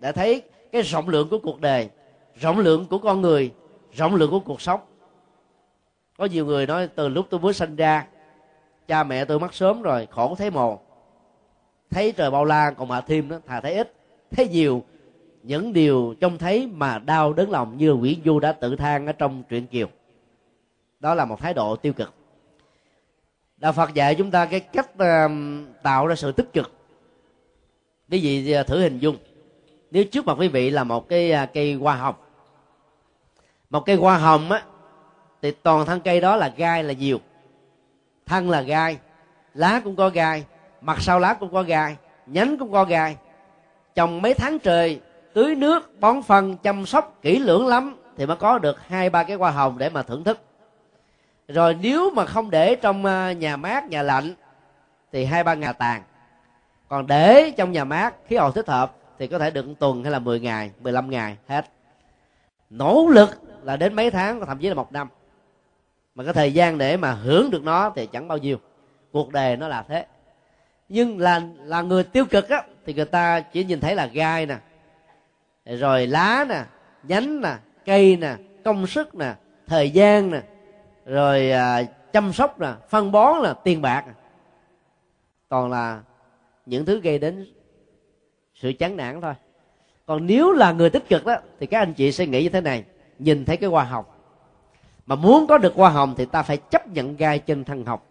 để thấy cái rộng lượng của cuộc đời, rộng lượng của con người, rộng lượng của cuộc sống. Có nhiều người nói, từ lúc tôi mới sinh ra, cha mẹ tôi mất sớm rồi, khổ thấy mồ. Thấy trời bao la, còn mà thêm đó thà thấy ít. Thấy nhiều những điều trông thấy mà đau đớn lòng như Nguyễn Du đã tự than ở trong truyện Kiều. Đó là một thái độ tiêu cực. Đạo Phật dạy chúng ta cái cách tạo ra sự tích cực. Quý vị ờ, thử hình dung. Nếu trước mặt quý vị là một cái ờ, cây hoa hồng, một cây hoa hồng á, thì toàn thân cây đó là gai là nhiều thân là gai, lá cũng có gai, mặt sau lá cũng có gai, nhánh cũng có gai. Trồng mấy tháng trời tưới nước, bón phân, chăm sóc kỹ lưỡng lắm thì mới có được hai, ba cái hoa hồng để mà thưởng thức. Rồi nếu mà không để trong à, nhà mát, nhà lạnh thì hai, ba ngày tàn. Còn để trong nhà mát, khí hậu thích hợp thì có thể được tuần hay là 10 ngày 15 ngày, hết. Nỗ lực là đến mấy tháng, thậm chí là một năm. Mà cái thời gian để mà hưởng được nó thì chẳng bao nhiêu. Cuộc đời nó là thế. Nhưng là là người tiêu cực á, thì người ta chỉ nhìn thấy là gai nè rồi lá nè nhánh nè cây nè công sức nè thời gian nè. Rồi à, chăm sóc nè phân bón là tiền bạc. Toàn là những thứ gây đến sự chán nản thôi. Còn nếu là người tích cực đó thì các anh chị sẽ nghĩ như thế này. Nhìn thấy cái hoa hồng. Mà muốn có được hoa hồng thì ta phải chấp nhận gai chân thân học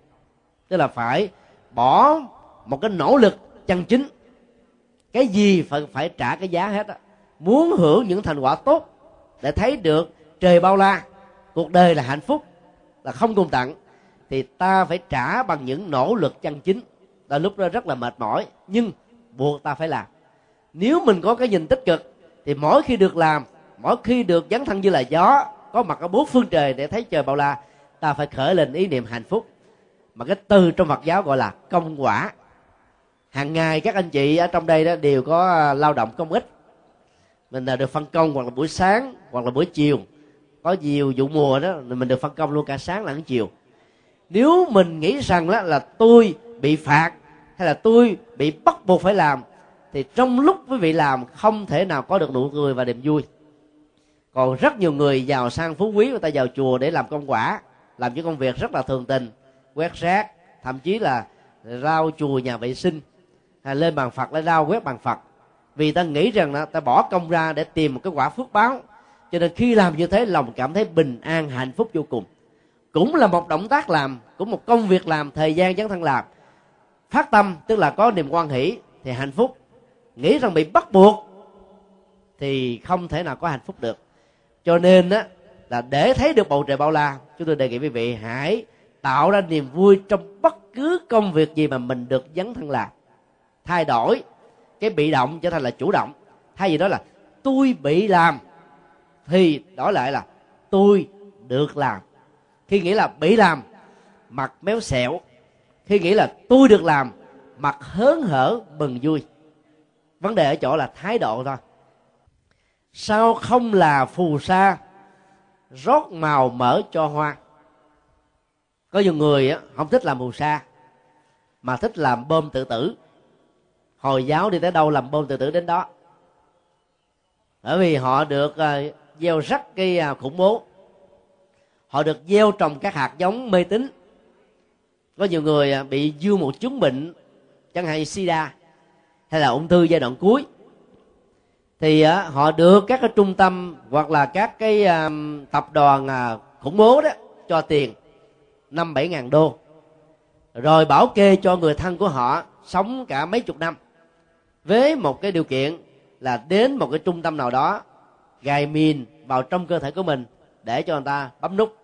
tức là phải bỏ một cái nỗ lực chân chính. Cái gì phải phải trả cái giá hết á muốn hưởng những thành quả tốt để thấy được trời bao la, cuộc đời là hạnh phúc, là không cùng tặng, thì ta phải trả bằng những nỗ lực chân chính. Là lúc đó rất là mệt mỏi, nhưng buộc ta phải làm. Nếu mình có cái nhìn tích cực, thì mỗi khi được làm, mỗi khi được dấn thân như là gió, có mặt ở bốn phương trời để thấy trời bao la, ta phải khởi lên ý niệm hạnh phúc. Mà cái từ trong Phật giáo gọi là công quả. Hàng ngày các anh chị ở trong đây đó đều có à, lao động công ích mình là được phân công hoặc là buổi sáng hoặc là buổi chiều. Có nhiều vụ mùa đó mình được phân công luôn cả sáng lẫn chiều. Nếu mình nghĩ rằng đó là tôi bị phạt hay là tôi bị bắt buộc phải làm, thì trong lúc quý vị làm không thể nào có được nụ cười và niềm vui. Còn rất nhiều người giàu sang phú quý, người ta vào chùa để làm công quả, làm những công việc rất là thường tình, quét rác, thậm chí là rau chùa nhà vệ sinh, hay lên bàn phật lấy rau quét bàn phật vì ta nghĩ rằng là ta bỏ công ra để tìm một cái quả phước báo. Cho nên khi làm như thế, lòng cảm thấy bình an, hạnh phúc vô cùng. Cũng là một động tác làm, cũng một công việc làm, thời gian dấn thân làm. Phát tâm, tức là có niềm quan hỷ, thì hạnh phúc. Nghĩ rằng bị bắt buộc, thì không thể nào có hạnh phúc được. Cho nên á, là để thấy được bầu trời bao la, chúng tôi đề nghị quý vị hãy tạo ra niềm vui trong bất cứ công việc gì mà mình được dấn thân làm. Thay đổi cái bị động trở thành là chủ động. Thay vì đó là, tôi bị làm, thì đổi lại là, tôi được làm. Khi nghĩ là bị làm, mặt méo xẹo. Khi nghĩ là, tôi được làm, mặt hớn hở mừng vui. Vấn đề ở chỗ là thái độ thôi. Sao không là phù sa, rót màu mỡ cho hoa? Có nhiều người không thích làm phù sa, mà thích làm bơm tự tử hồi giáo đi tới đâu làm bom tự tử đến đó. Bởi vì họ được uh, gieo rắc cái uh, khủng bố. Họ được gieo trồng các hạt giống mê tín. Có nhiều người uh, bị dư một chứng bệnh chẳng hạn sida hay là ung thư giai đoạn cuối. Thì uh, họ được các cái trung tâm hoặc là các cái uh, tập đoàn uh, khủng bố đó cho tiền năm bảy ngàn đô. Rồi bảo kê cho người thân của họ sống cả mấy chục năm với một cái điều kiện là đến một cái trung tâm nào đó, gài mìn vào trong cơ thể của mình để cho người ta bấm nút.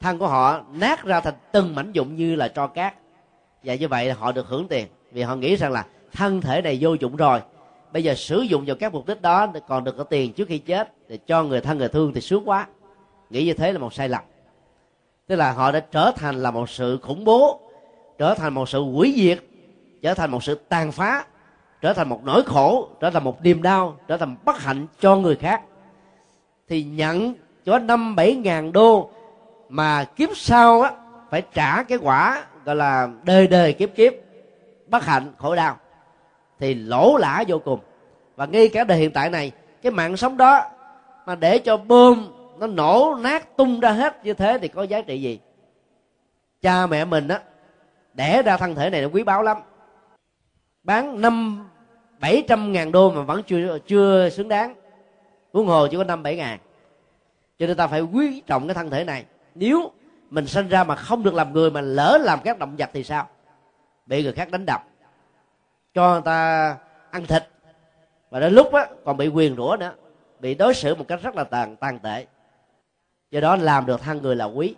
Thân của họ nát ra thành từng mảnh dụng như là tro cát. Và như vậy họ được hưởng tiền, vì họ nghĩ rằng là thân thể này vô dụng rồi. Bây giờ sử dụng vào các mục đích đó còn được có tiền trước khi chết, để cho người thân, người thương thì sướng quá. Nghĩ như thế là một sai lầm. Tức là họ đã trở thành là một sự khủng bố, trở thành một sự hủy diệt, trở thành một sự tàn phá trở thành một nỗi khổ, trở thành một niềm đau, trở thành bất hạnh cho người khác. Thì nhận cho năm bảy ngàn đô mà kiếp sau á, phải trả cái quả gọi là đời đời kiếp kiếp, bất hạnh, khổ đau. Thì lỗ lã vô cùng. Và ngay cả đời hiện tại này, cái mạng sống đó mà để cho bơm, nó nổ nát tung ra hết như thế thì có giá trị gì? Cha mẹ mình á, đẻ ra thân thể này nó quý báu lắm bán năm bảy trăm ngàn đô mà vẫn chưa chưa xứng đáng. Huống hồ chỉ có năm bảy ngàn. Cho nên ta phải quý trọng cái thân thể này. Nếu mình sinh ra mà không được làm người mà lỡ làm các động vật thì sao? Bị người khác đánh đập. Cho người ta ăn thịt. Và đến lúc á, còn bị quyền rủa nữa. Bị đối xử một cách rất là tàn tàn tệ. Do đó làm được thân người là quý.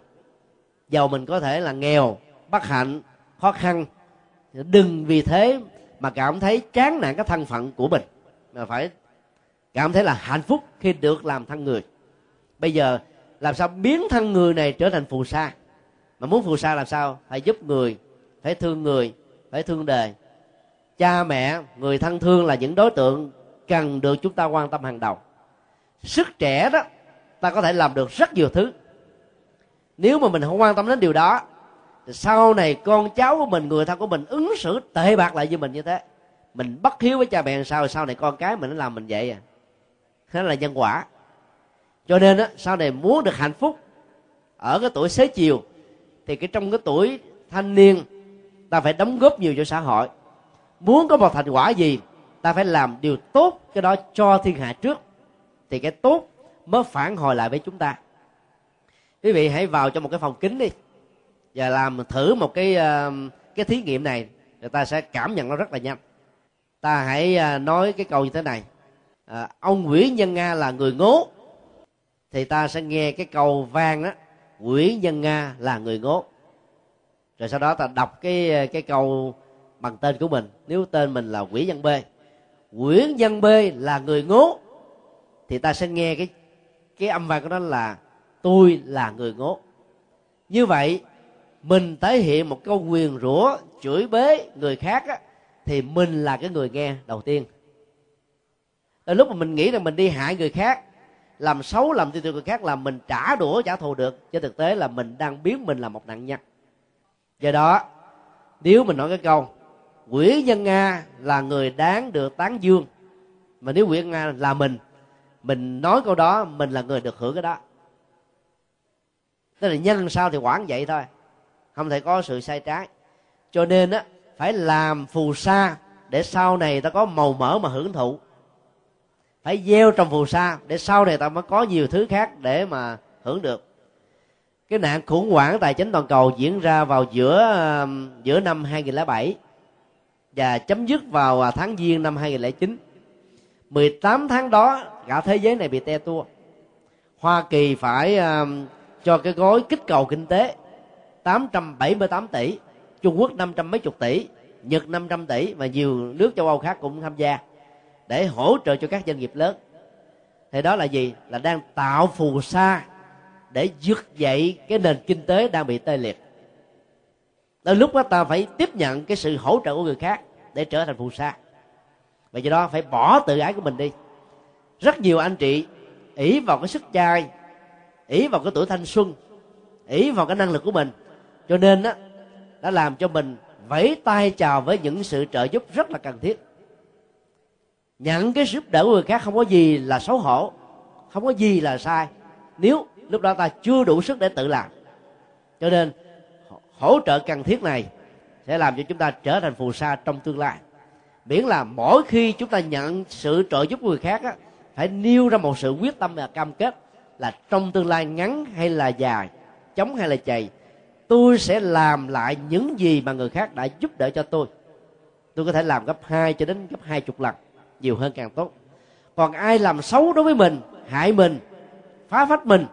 Giàu mình có thể là nghèo, bất hạnh, khó khăn. Đừng vì thế mà cảm thấy chán nản cái thân phận của mình. Mà phải cảm thấy là hạnh phúc khi được làm thân người. Bây giờ, làm sao biến thân người này trở thành phù sa? Mà muốn phù sa làm sao? Phải giúp người phải thương người phải thương đời. Cha mẹ, người thân thương là những đối tượng cần được chúng ta quan tâm hàng đầu. Sức trẻ đó, ta có thể làm được rất nhiều thứ. Nếu mà mình không quan tâm đến điều đó thì sau này con cháu của mình, người thân của mình ứng xử tệ bạc lại với mình như thế. Mình bất hiếu với cha mẹ sao, sau này con cái mình nó làm mình vậy à? Thế là nhân quả. Cho nên á, sau này muốn được hạnh phúc ở cái tuổi xế chiều, thì cái trong cái tuổi thanh niên, ta phải đóng góp nhiều cho xã hội. Muốn có một thành quả gì, ta phải làm điều tốt cái đó cho thiên hạ trước, thì cái tốt mới phản hồi lại với chúng ta. Quý vị hãy vào trong một cái phòng kính đi và làm thử một cái ờ, cái thí nghiệm này người ta sẽ cảm nhận nó rất là nhanh. Ta hãy ờ, nói cái câu như thế này. À, ông nguyễn nhân nga là người ngố. Thì ta sẽ nghe cái câu vang đó nguyễn nhân nga là người ngố. Rồi sau đó ta đọc cái cái câu bằng tên của mình. Nếu tên mình là nguyễn nhân b nguyễn nhân b là người ngố. Thì ta sẽ nghe cái cái âm vang của nó là tôi là người ngố. Như vậy mình thể hiện một câu quyền rủa chửi bế người khác á, thì mình là cái người nghe đầu tiên. Ở lúc mà mình nghĩ rằng mình đi hại người khác làm xấu làm tiêu tiêu người khác là mình trả đũa trả thù được chứ thực tế là mình đang biến mình là một nạn nhân. Do đó nếu mình nói cái câu quỷ nhân nga là người đáng được tán dương mà nếu quỷ nhân nga là mình mình nói câu đó mình là người được hưởng cái đó. Tức là nhân sao thì quản vậy thôi không thể có sự sai trái. Cho nên á phải làm phù sa để sau này ta có màu mỡ mà hưởng thụ. Phải gieo trong phù sa để sau này ta mới có nhiều thứ khác để mà hưởng được. Cái nạn khủng hoảng tài chính toàn cầu diễn ra vào giữa um, giữa năm 2007 và chấm dứt vào à, tháng giêng năm 2009 18 tháng đó cả thế giới này bị te tua. Hoa Kỳ phải um, cho cái gói kích cầu kinh tế. 878 tỷ, Trung Quốc 500 mấy chục tỷ, Nhật 500 tỷ và nhiều nước châu Âu khác cũng tham gia để hỗ trợ cho các doanh nghiệp lớn. Thì đó là gì? Là đang tạo phù sa để vực dậy cái nền kinh tế đang bị tê liệt. Tới lúc đó ta phải tiếp nhận cái sự hỗ trợ của người khác để trở thành phù sa. Và do đó phải bỏ tự ái của mình đi. Rất nhiều anh chị ỷ vào cái sức chai, ỷ vào cái tuổi thanh xuân, ỷ vào cái năng lực của mình cho nên đó đã làm cho mình vẫy tay chào với những sự trợ giúp rất là cần thiết. Nhận cái giúp đỡ của người khác không có gì là xấu hổ không có gì là sai nếu lúc đó ta chưa đủ sức để tự làm. Cho nên hỗ trợ cần thiết này sẽ làm cho chúng ta trở thành phù sa trong tương lai. Miễn là mỗi khi chúng ta nhận sự trợ giúp của người khác á, phải nêu ra một sự quyết tâm và cam kết là trong tương lai ngắn hay là dài chống hay là chày tôi sẽ làm lại những gì mà người khác đã giúp đỡ cho tôi. Tôi có thể làm gấp 2 cho đến gấp hai chục lần, nhiều hơn càng tốt. Còn ai làm xấu đối với mình, hại mình, phá phách mình,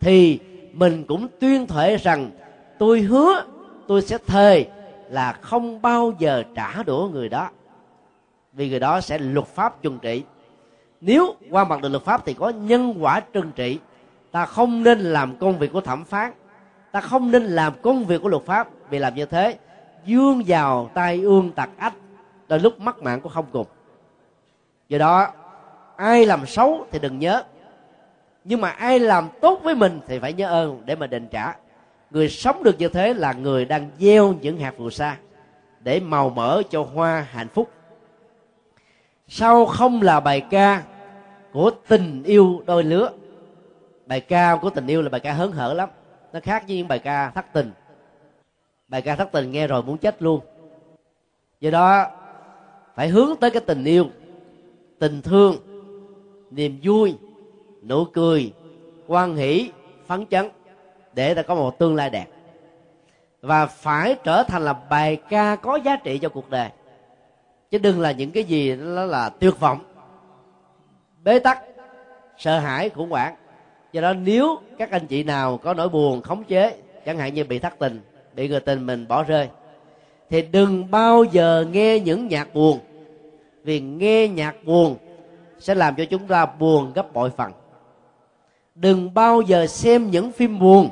thì mình cũng tuyên thệ rằng tôi hứa tôi sẽ thề là không bao giờ trả đũa người đó. Vì người đó sẽ luật pháp trừng trị. Nếu qua mặt được luật pháp thì có nhân quả trừng trị, ta không nên làm công việc của thẩm phán ta không nên làm công việc của luật pháp vì làm như thế. Dương vào tay ương tặc ách đôi lúc mất mạng cũng không cùng. Do đó, ai làm xấu thì đừng nhớ. Nhưng mà ai làm tốt với mình thì phải nhớ ơn để mà đền trả. Người sống được như thế là người đang gieo những hạt phù sa để màu mỡ cho hoa hạnh phúc. Sau không là bài ca của tình yêu đôi lứa. Bài ca của tình yêu là bài ca hớn hở lắm nó khác với những bài ca thất tình. Bài ca thất tình nghe rồi muốn chết luôn. Do đó, phải hướng tới cái tình yêu, tình thương, niềm vui, nụ cười, quan hỷ, phấn chấn để ta có một tương lai đẹp. Và phải trở thành là bài ca có giá trị cho cuộc đời. Chứ đừng là những cái gì đó là tuyệt vọng, bế tắc, sợ hãi, khủng hoảng do đó nếu các anh chị nào có nỗi buồn, khống chế, chẳng hạn như bị thất tình, bị người tình mình bỏ rơi, thì đừng bao giờ nghe những nhạc buồn. Vì nghe nhạc buồn sẽ làm cho chúng ta buồn gấp bội phần. Đừng bao giờ xem những phim buồn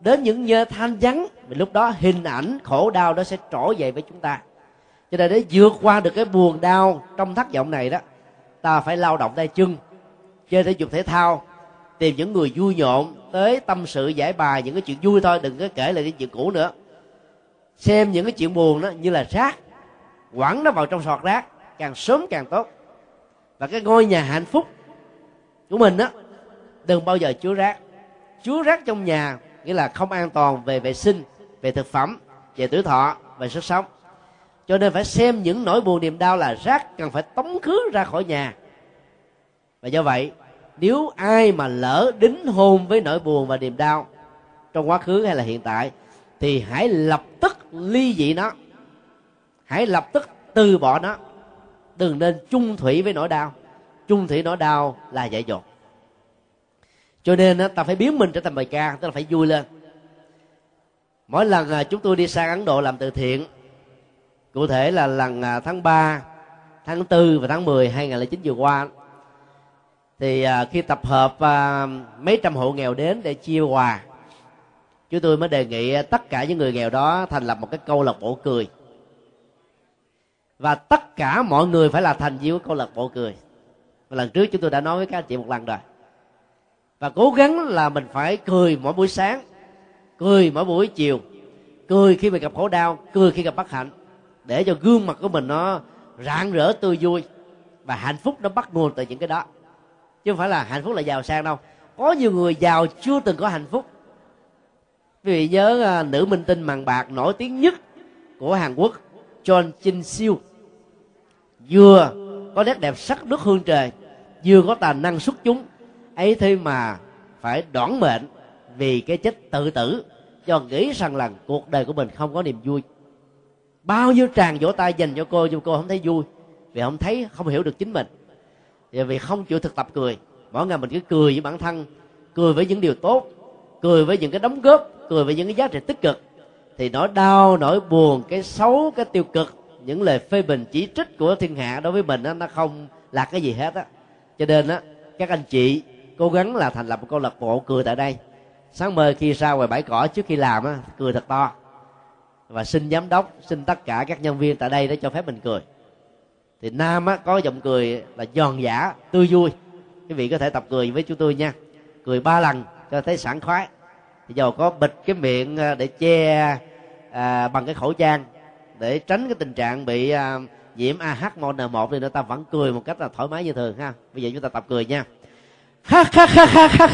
đến những nhơ than vắng, vì lúc đó hình ảnh khổ đau đó sẽ trỗi dậy với chúng ta. Cho nên để vượt qua được cái buồn đau trong thất vọng này đó, ta phải lao động tay chân, chơi thể dục thể thao tìm những người vui nhộn, tới tâm sự giải bài những cái chuyện vui thôi, đừng có kể lại những chuyện cũ nữa. Xem những cái chuyện buồn đó như là rác, quẳng nó vào trong sọt rác, càng sớm càng tốt. Và cái ngôi nhà hạnh phúc của mình đó, đừng bao giờ chứa rác. Chứa rác trong nhà nghĩa là không an toàn về vệ sinh, về thực phẩm, về tuổi thọ, về sức sống. Cho nên phải xem những nỗi buồn niềm đau là rác cần phải tống khứ ra khỏi nhà. Và do vậy nếu ai mà lỡ đính hôn với nỗi buồn và niềm đau trong quá khứ hay là hiện tại, thì hãy lập tức ly dị nó. Hãy lập tức từ bỏ nó. Đừng nên chung thủy với nỗi đau. Chung thủy nỗi đau là dạy dột. Cho nên ta phải biến mình trở thành bài ca, tức là phải vui lên. Mỗi lần à, chúng tôi đi sang ấn độ làm từ thiện, cụ thể là lần à, tháng 3 tháng 4 và tháng 10 2009 vừa qua thì à, khi tập hợp à, mấy trăm hộ nghèo đến để chia quà chúng tôi mới đề nghị tất cả những người nghèo đó thành lập một cái câu lạc bộ cười. Và tất cả mọi người phải là thành viên của câu lạc bộ cười. Và lần trước chúng tôi đã nói với các anh chị một lần rồi. Và cố gắng là mình phải cười mỗi buổi sáng cười mỗi buổi chiều cười khi mình gặp khổ đau cười khi gặp bất hạnh để cho gương mặt của mình nó rạng rỡ tươi vui và hạnh phúc nó bắt nguồn từ những cái đó chứ không phải là hạnh phúc là giàu sang đâu. Có nhiều người giàu chưa từng có hạnh phúc. Quý vị nhớ uh, nữ minh tinh màn bạc nổi tiếng nhất của hàn quốc John chin Siêu vừa có nét đẹp sắc nước hương trời vừa có tài năng xuất chúng ấy thế mà phải đoản mệnh vì cái chết tự tử cho nghĩ rằng là cuộc đời của mình không có niềm vui. Bao nhiêu tràng vỗ tay dành cho cô nhưng cô không thấy vui vì không thấy không hiểu được chính mình và vì không chịu thực tập cười mỗi ngày mình cứ cười với bản thân cười với những điều tốt cười với những cái đóng góp cười với những cái giá trị tích cực. Thì nỗi đau nỗi buồn cái xấu cái tiêu cực những lời phê bình chỉ trích của thiên hạ đối với mình đó, nó không là cái gì hết á. Cho nên á các anh chị cố gắng là thành lập một câu lạc bộ cười tại đây. Sáng mơ khi ra ngoài bãi cỏ trước khi làm á cười thật to. Và xin giám đốc xin tất cả các nhân viên tại đây để cho phép mình cười thì nam á có giọng cười là giòn giả tươi vui quý vị có thể tập cười với chúng tôi nha cười ba lần cho thấy sảng khoái thì giờ có bịt cái miệng để che à, bằng cái khẩu trang để tránh cái tình trạng bị à, nhiễm AH1N1 thì người ta vẫn cười một cách là thoải mái như thường ha bây giờ chúng ta tập cười nha ha ha ha ha ha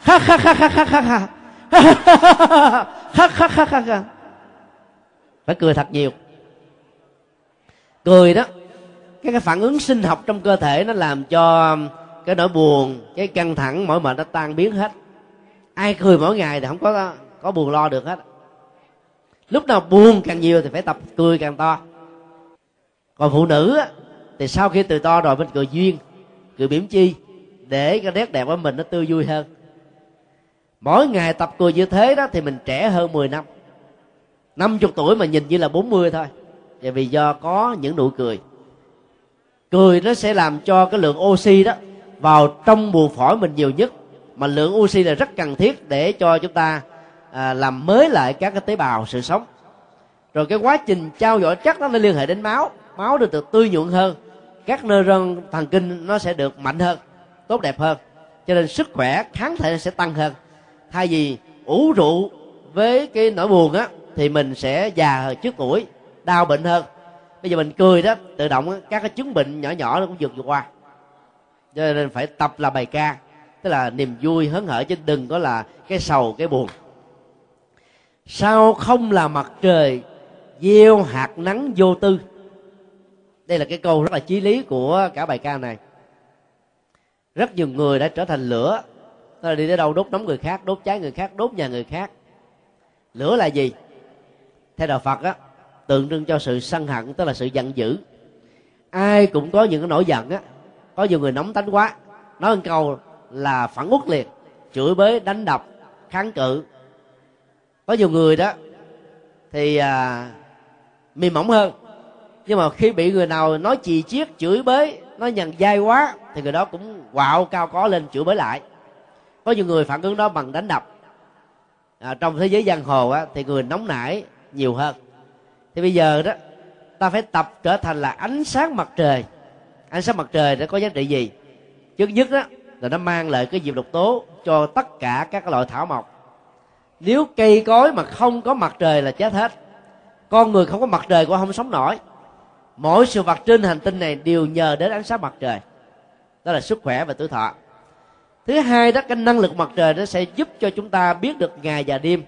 ha ha ha ha ha ha ha ha ha ha ha phải cười thật nhiều cười đó. Cái cái phản ứng sinh học trong cơ thể nó làm cho um, cái nỗi buồn cái căng thẳng mỏi mệt nó tan biến hết. Ai cười mỗi ngày thì không có có buồn lo được hết. Lúc nào buồn càng nhiều thì phải tập cười càng to. Còn phụ nữ á, thì sau khi từ to rồi mình cười duyên cười biểm chi để cái nét đẹp của mình nó tươi vui hơn. Mỗi ngày tập cười như thế đó thì mình trẻ hơn 10 năm. 50 tuổi mà nhìn như là 40 thôi và vì do có những nụ cười. Cười nó sẽ làm cho cái lượng oxy đó vào trong buồng phổi mình nhiều nhất. Mà lượng oxy là rất cần thiết để cho chúng ta à, làm mới lại các cái tế bào sự sống. Rồi cái quá trình trao dđổi chất nó liên hệ đến máu. Máu được, được tươi nhuận hơn. Các neuron thần kinh nó sẽ được mạnh hơn tốt đẹp hơn. Cho nên sức khỏe kháng thể sẽ tăng hơn. Thay vì ủ rượu với cái nỗi buồn á thì mình sẽ già trước tuổi đau bệnh hơn. Bây giờ mình cười đó tự động đó, các cái chứng bệnh nhỏ nhỏ nó cũng vượt vượt qua. Cho nên phải tập là bài ca tức là niềm vui hớn hở chứ đừng có là cái sầu cái buồn. Sao không là mặt trời gieo hạt nắng vô tư? Đây là cái câu rất là chí lý của cả bài ca này. Rất nhiều người đã trở thành lửa. Tức là đi tới đâu đốt nóng người khác đốt cháy người khác đốt nhà người khác. Lửa là gì? Theo đạo phật á tượng trưng cho sự sân hận tức là sự giận dữ. Ai cũng có những cái nỗi giận á có nhiều người nóng tánh quá nói một câu là phản uất liệt chửi bới đánh đập kháng cự. Có nhiều người đó thì à, mềm mỏng hơn. Nhưng mà khi bị người nào nói chì chiết chửi bới nói nhằn dai quá thì người đó cũng quạo cao có lên chửi bới lại. Có nhiều người phản ứng đó bằng đánh đập. À, trong thế giới giang hồ á, thì người nóng nảy nhiều hơn thì bây giờ đó, ta phải tập trở thành là ánh sáng mặt trời. Ánh sáng mặt trời nó có giá trị gì? Trước nhất đó, là nó mang lại cái diệp độc tố cho tất cả các loại thảo mộc. Nếu cây cối mà không có mặt trời là chết hết. Con người không có mặt trời cũng không sống nổi. Mỗi sự vật trên hành tinh này đều nhờ đến ánh sáng mặt trời. Đó là sức khỏe và tuổi thọ. Thứ hai đó, cái năng lực mặt trời nó sẽ giúp cho chúng ta biết được ngày và đêm.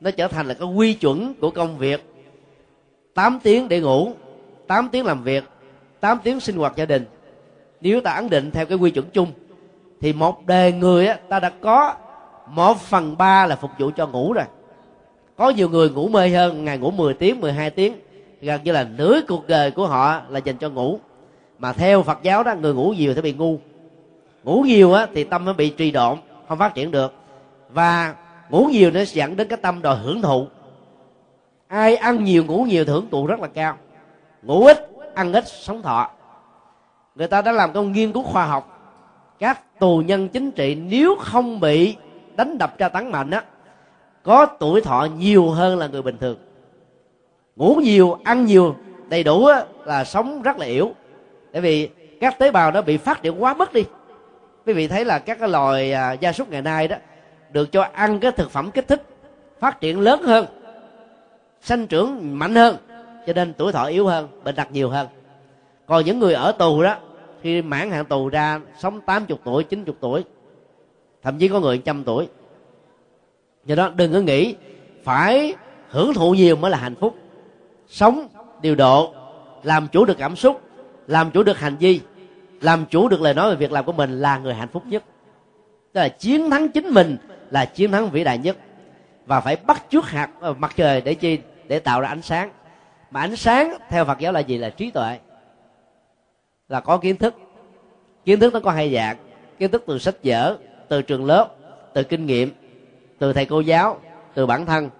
Nó trở thành là cái quy chuẩn của công việc. 8 tiếng để ngủ 8 tiếng làm việc 8 tiếng sinh hoạt gia đình. Nếu ta ấn định theo cái quy chuẩn chung thì một đề người á, ta đã có một phần ba là phục vụ cho ngủ rồi. Có nhiều người ngủ mê hơn ngày ngủ 10 tiếng 12 tiếng gần như là nửa cuộc đời của họ là dành cho ngủ. Mà theo Phật giáo đó người ngủ nhiều sẽ bị ngu. Ngủ nhiều á thì tâm nó bị trì độn không phát triển được. Và ngủ nhiều nó dẫn đến cái tâm đòi hưởng thụ ai ăn nhiều ngủ nhiều thưởng tụ thụ rất là cao. Ngủ ít ăn ít sống thọ. Người ta đã làm công nghiên cứu khoa học. Các tù nhân chính trị nếu không bị đánh đập tra tấn mạnh á có tuổi thọ nhiều hơn là người bình thường. Ngủ nhiều ăn nhiều đầy đủ á, là sống rất là yếu. Tại vì các tế bào nó bị phát triển quá mức đi. Quý vị thấy là các cái loài à, gia súc ngày nay đó được cho ăn cái thực phẩm kích thích phát triển lớn hơn sanh trưởng mạnh hơn, cho nên tuổi thọ yếu hơn, bệnh tật nhiều hơn. Còn những người ở tù đó, khi mãn hạn tù ra, sống 80 tuổi 90 tuổi, thậm chí có người trăm tuổi. Do đó đừng có nghĩ phải hưởng thụ nhiều mới là hạnh phúc. Sống điều độ, làm chủ được cảm xúc, làm chủ được hành vi, làm chủ được lời nói về việc làm của mình là người hạnh phúc nhất. Tức là chiến thắng chính mình là chiến thắng vĩ đại nhất và phải bắt chước hạt ờ, mặt trời để chi? Để tạo ra ánh sáng. Mà ánh sáng, theo phật giáo là gì? Là trí tuệ. Là có kiến thức. Kiến thức nó có hai dạng. Kiến thức từ sách vở, từ trường lớp, từ kinh nghiệm, từ thầy cô giáo, từ bản thân,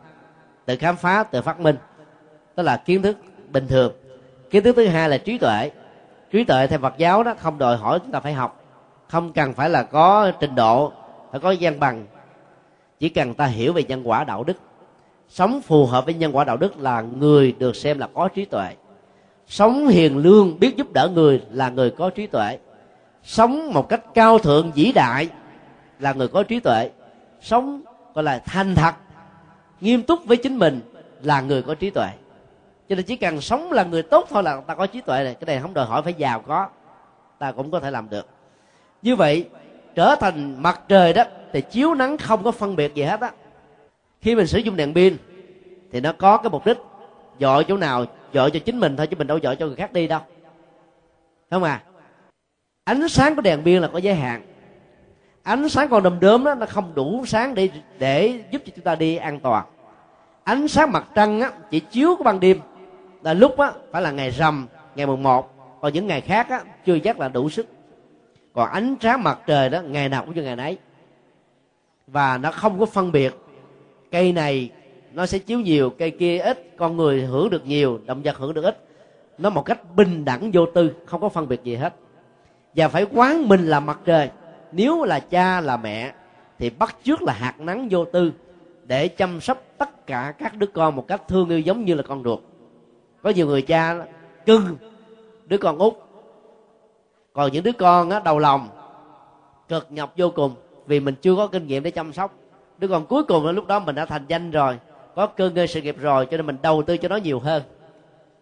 từ khám phá, từ phát minh. Đó là kiến thức bình thường. Kiến thức thứ hai là trí tuệ. Trí tuệ theo phật giáo đó không đòi hỏi chúng ta phải học. Không cần phải là có trình độ, phải có văn bằng chỉ cần ta hiểu về nhân quả đạo đức. Sống phù hợp với nhân quả đạo đức là người được xem là có trí tuệ. Sống hiền lương biết giúp đỡ người là người có trí tuệ. Sống một cách cao thượng, vĩ đại là người có trí tuệ. Sống, gọi là thành thật, nghiêm túc với chính mình là người có trí tuệ. Cho nên chỉ cần sống là người tốt thôi là ta có trí tuệ này cái này không đòi hỏi phải giàu có. Ta cũng có thể làm được. Như vậy trở thành mặt trời đó thì chiếu nắng không có phân biệt gì hết á. Khi mình sử dụng đèn pin thì nó có cái mục đích dọi chỗ nào dọi cho chính mình thôi chứ mình đâu dọi cho người khác đi đâu. Không à ánh sáng của đèn pin là có giới hạn. Ánh sáng con đom đóm đó nó không đủ sáng để để giúp cho chúng ta đi an toàn. Ánh sáng mặt trăng á, chỉ chiếu có ban đêm là lúc á, phải là ngày rằm ngày mùng một. Còn những ngày khác á, chưa chắc là đủ sức còn ánh sáng mặt trời đó, ngày nào cũng như ngày nấy. Và nó không có phân biệt. Cây này nó sẽ chiếu nhiều, cây kia ít. Con người hưởng được nhiều, động vật hưởng được ít. Nó một cách bình đẳng vô tư, không có phân biệt gì hết. Và phải quán mình là mặt trời. Nếu là cha, là mẹ, thì bắt trước là hạt nắng vô tư để chăm sóc tất cả các đứa con một cách thương yêu giống như là con ruột. Có nhiều người cha cưng, đứa con út còn những đứa con á, đầu lòng cực nhọc vô cùng vì mình chưa có kinh nghiệm để chăm sóc. Đứa con cuối cùng là lúc đó mình đã thành danh rồi có cơ ngơi sự nghiệp rồi cho nên mình đầu tư cho nó nhiều hơn.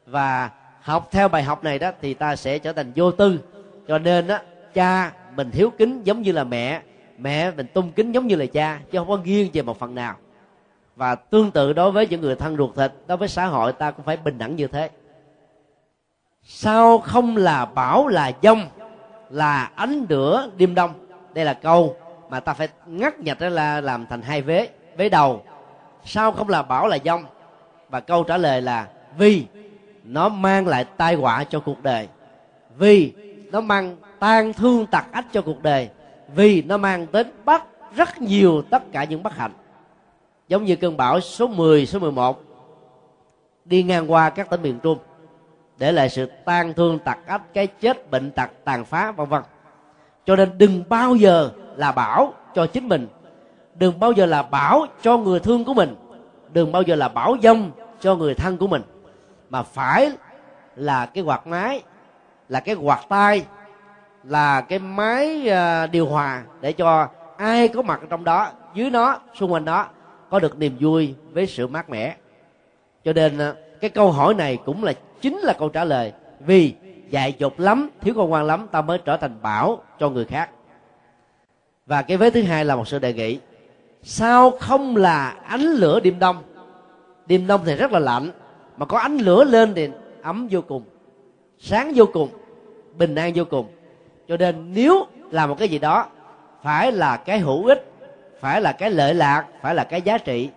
Và học theo bài học này đó thì ta sẽ trở thành vô tư. Cho nên á cha mình hiếu kính giống như là mẹ mẹ mình tung kính giống như là cha chứ không có nghiêng về một phần nào. Và tương tự đối với những người thân ruột thịt đối với xã hội ta cũng phải bình đẳng như thế. Sao không là bảo là dông? Là ánh lửa đêm đông. Đây là câu mà ta phải ngắt nhặt ra là làm thành hai vế vế đầu. Sao không là bảo là dông? Và câu trả lời là vì nó mang lại tai họa cho cuộc đời. Vì nó mang tan thương tặc ách cho cuộc đời. Vì nó mang đến bắt rất nhiều tất cả những bất hạnh. Giống như cơn bão số 10, số 11 đi ngang qua các tỉnh miền Trung để lại sự tan thương tặc ách cái chết, bệnh tật, tàn phá, vân vân. Cho nên đừng bao giờ là bảo cho chính mình. Đừng bao giờ là bảo cho người thương của mình. Đừng bao giờ là bảo dông cho người thân của mình. Mà phải là cái quạt máy, là cái quạt tay, là cái máy à, điều hòa để cho ai có mặt trong đó, dưới nó, xung quanh đó, có được niềm vui với sự mát mẻ. Cho nên à, cái câu hỏi này cũng là chính là câu trả lời. Vì dạy dột lắm, thiếu công quan lắm, ta mới trở thành bảo cho người khác. Và cái vế thứ hai là một sự đề nghị. Sao không là ánh lửa đêm đông? Đêm đông thì rất là lạnh, mà có ánh lửa lên thì ấm vô cùng, sáng vô cùng, bình an vô cùng. Cho nên nếu làm một cái gì đó, phải là cái hữu ích, phải là cái lợi lạc, phải là cái giá trị.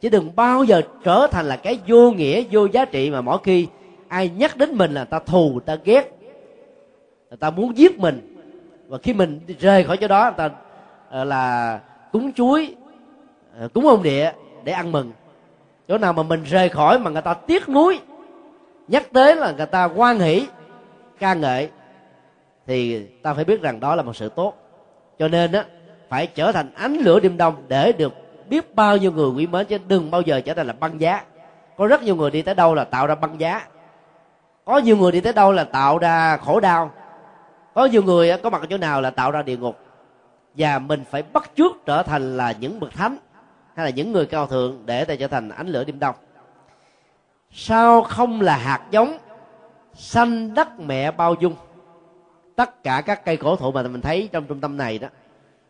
Chứ đừng bao giờ trở thành là cái vô nghĩa, vô giá trị mà mỗi khi ai nhắc đến mình là ta thù ta ghét. Người ta muốn giết mình. Và khi mình rời khỏi chỗ đó, người ta ờ, là cúng chuối ờ, cúng ông địa để ăn mừng. Chỗ nào mà mình rời khỏi mà người ta tiếc nuối, nhắc tới là người ta quan hỷ, ca ngợi, thì ta phải biết rằng đó là một sự tốt. Cho nên á, phải trở thành ánh lửa đêm đông để được biết bao nhiêu người quý mến, chứ đừng bao giờ trở thành là băng giá. Có rất nhiều người đi tới đâu là tạo ra băng giá có nhiều người đi tới đâu là tạo ra khổ đau. Có nhiều người có mặt ở chỗ nào là tạo ra địa ngục. Và mình phải bắt chước trở thành là những bậc thánh, hay là những người cao thượng để ta trở thành ánh lửa đêm đông. Sao không là hạt giống xanh đất mẹ bao dung? Tất cả các cây cổ thụ mà mình thấy trong trung tâm này đó,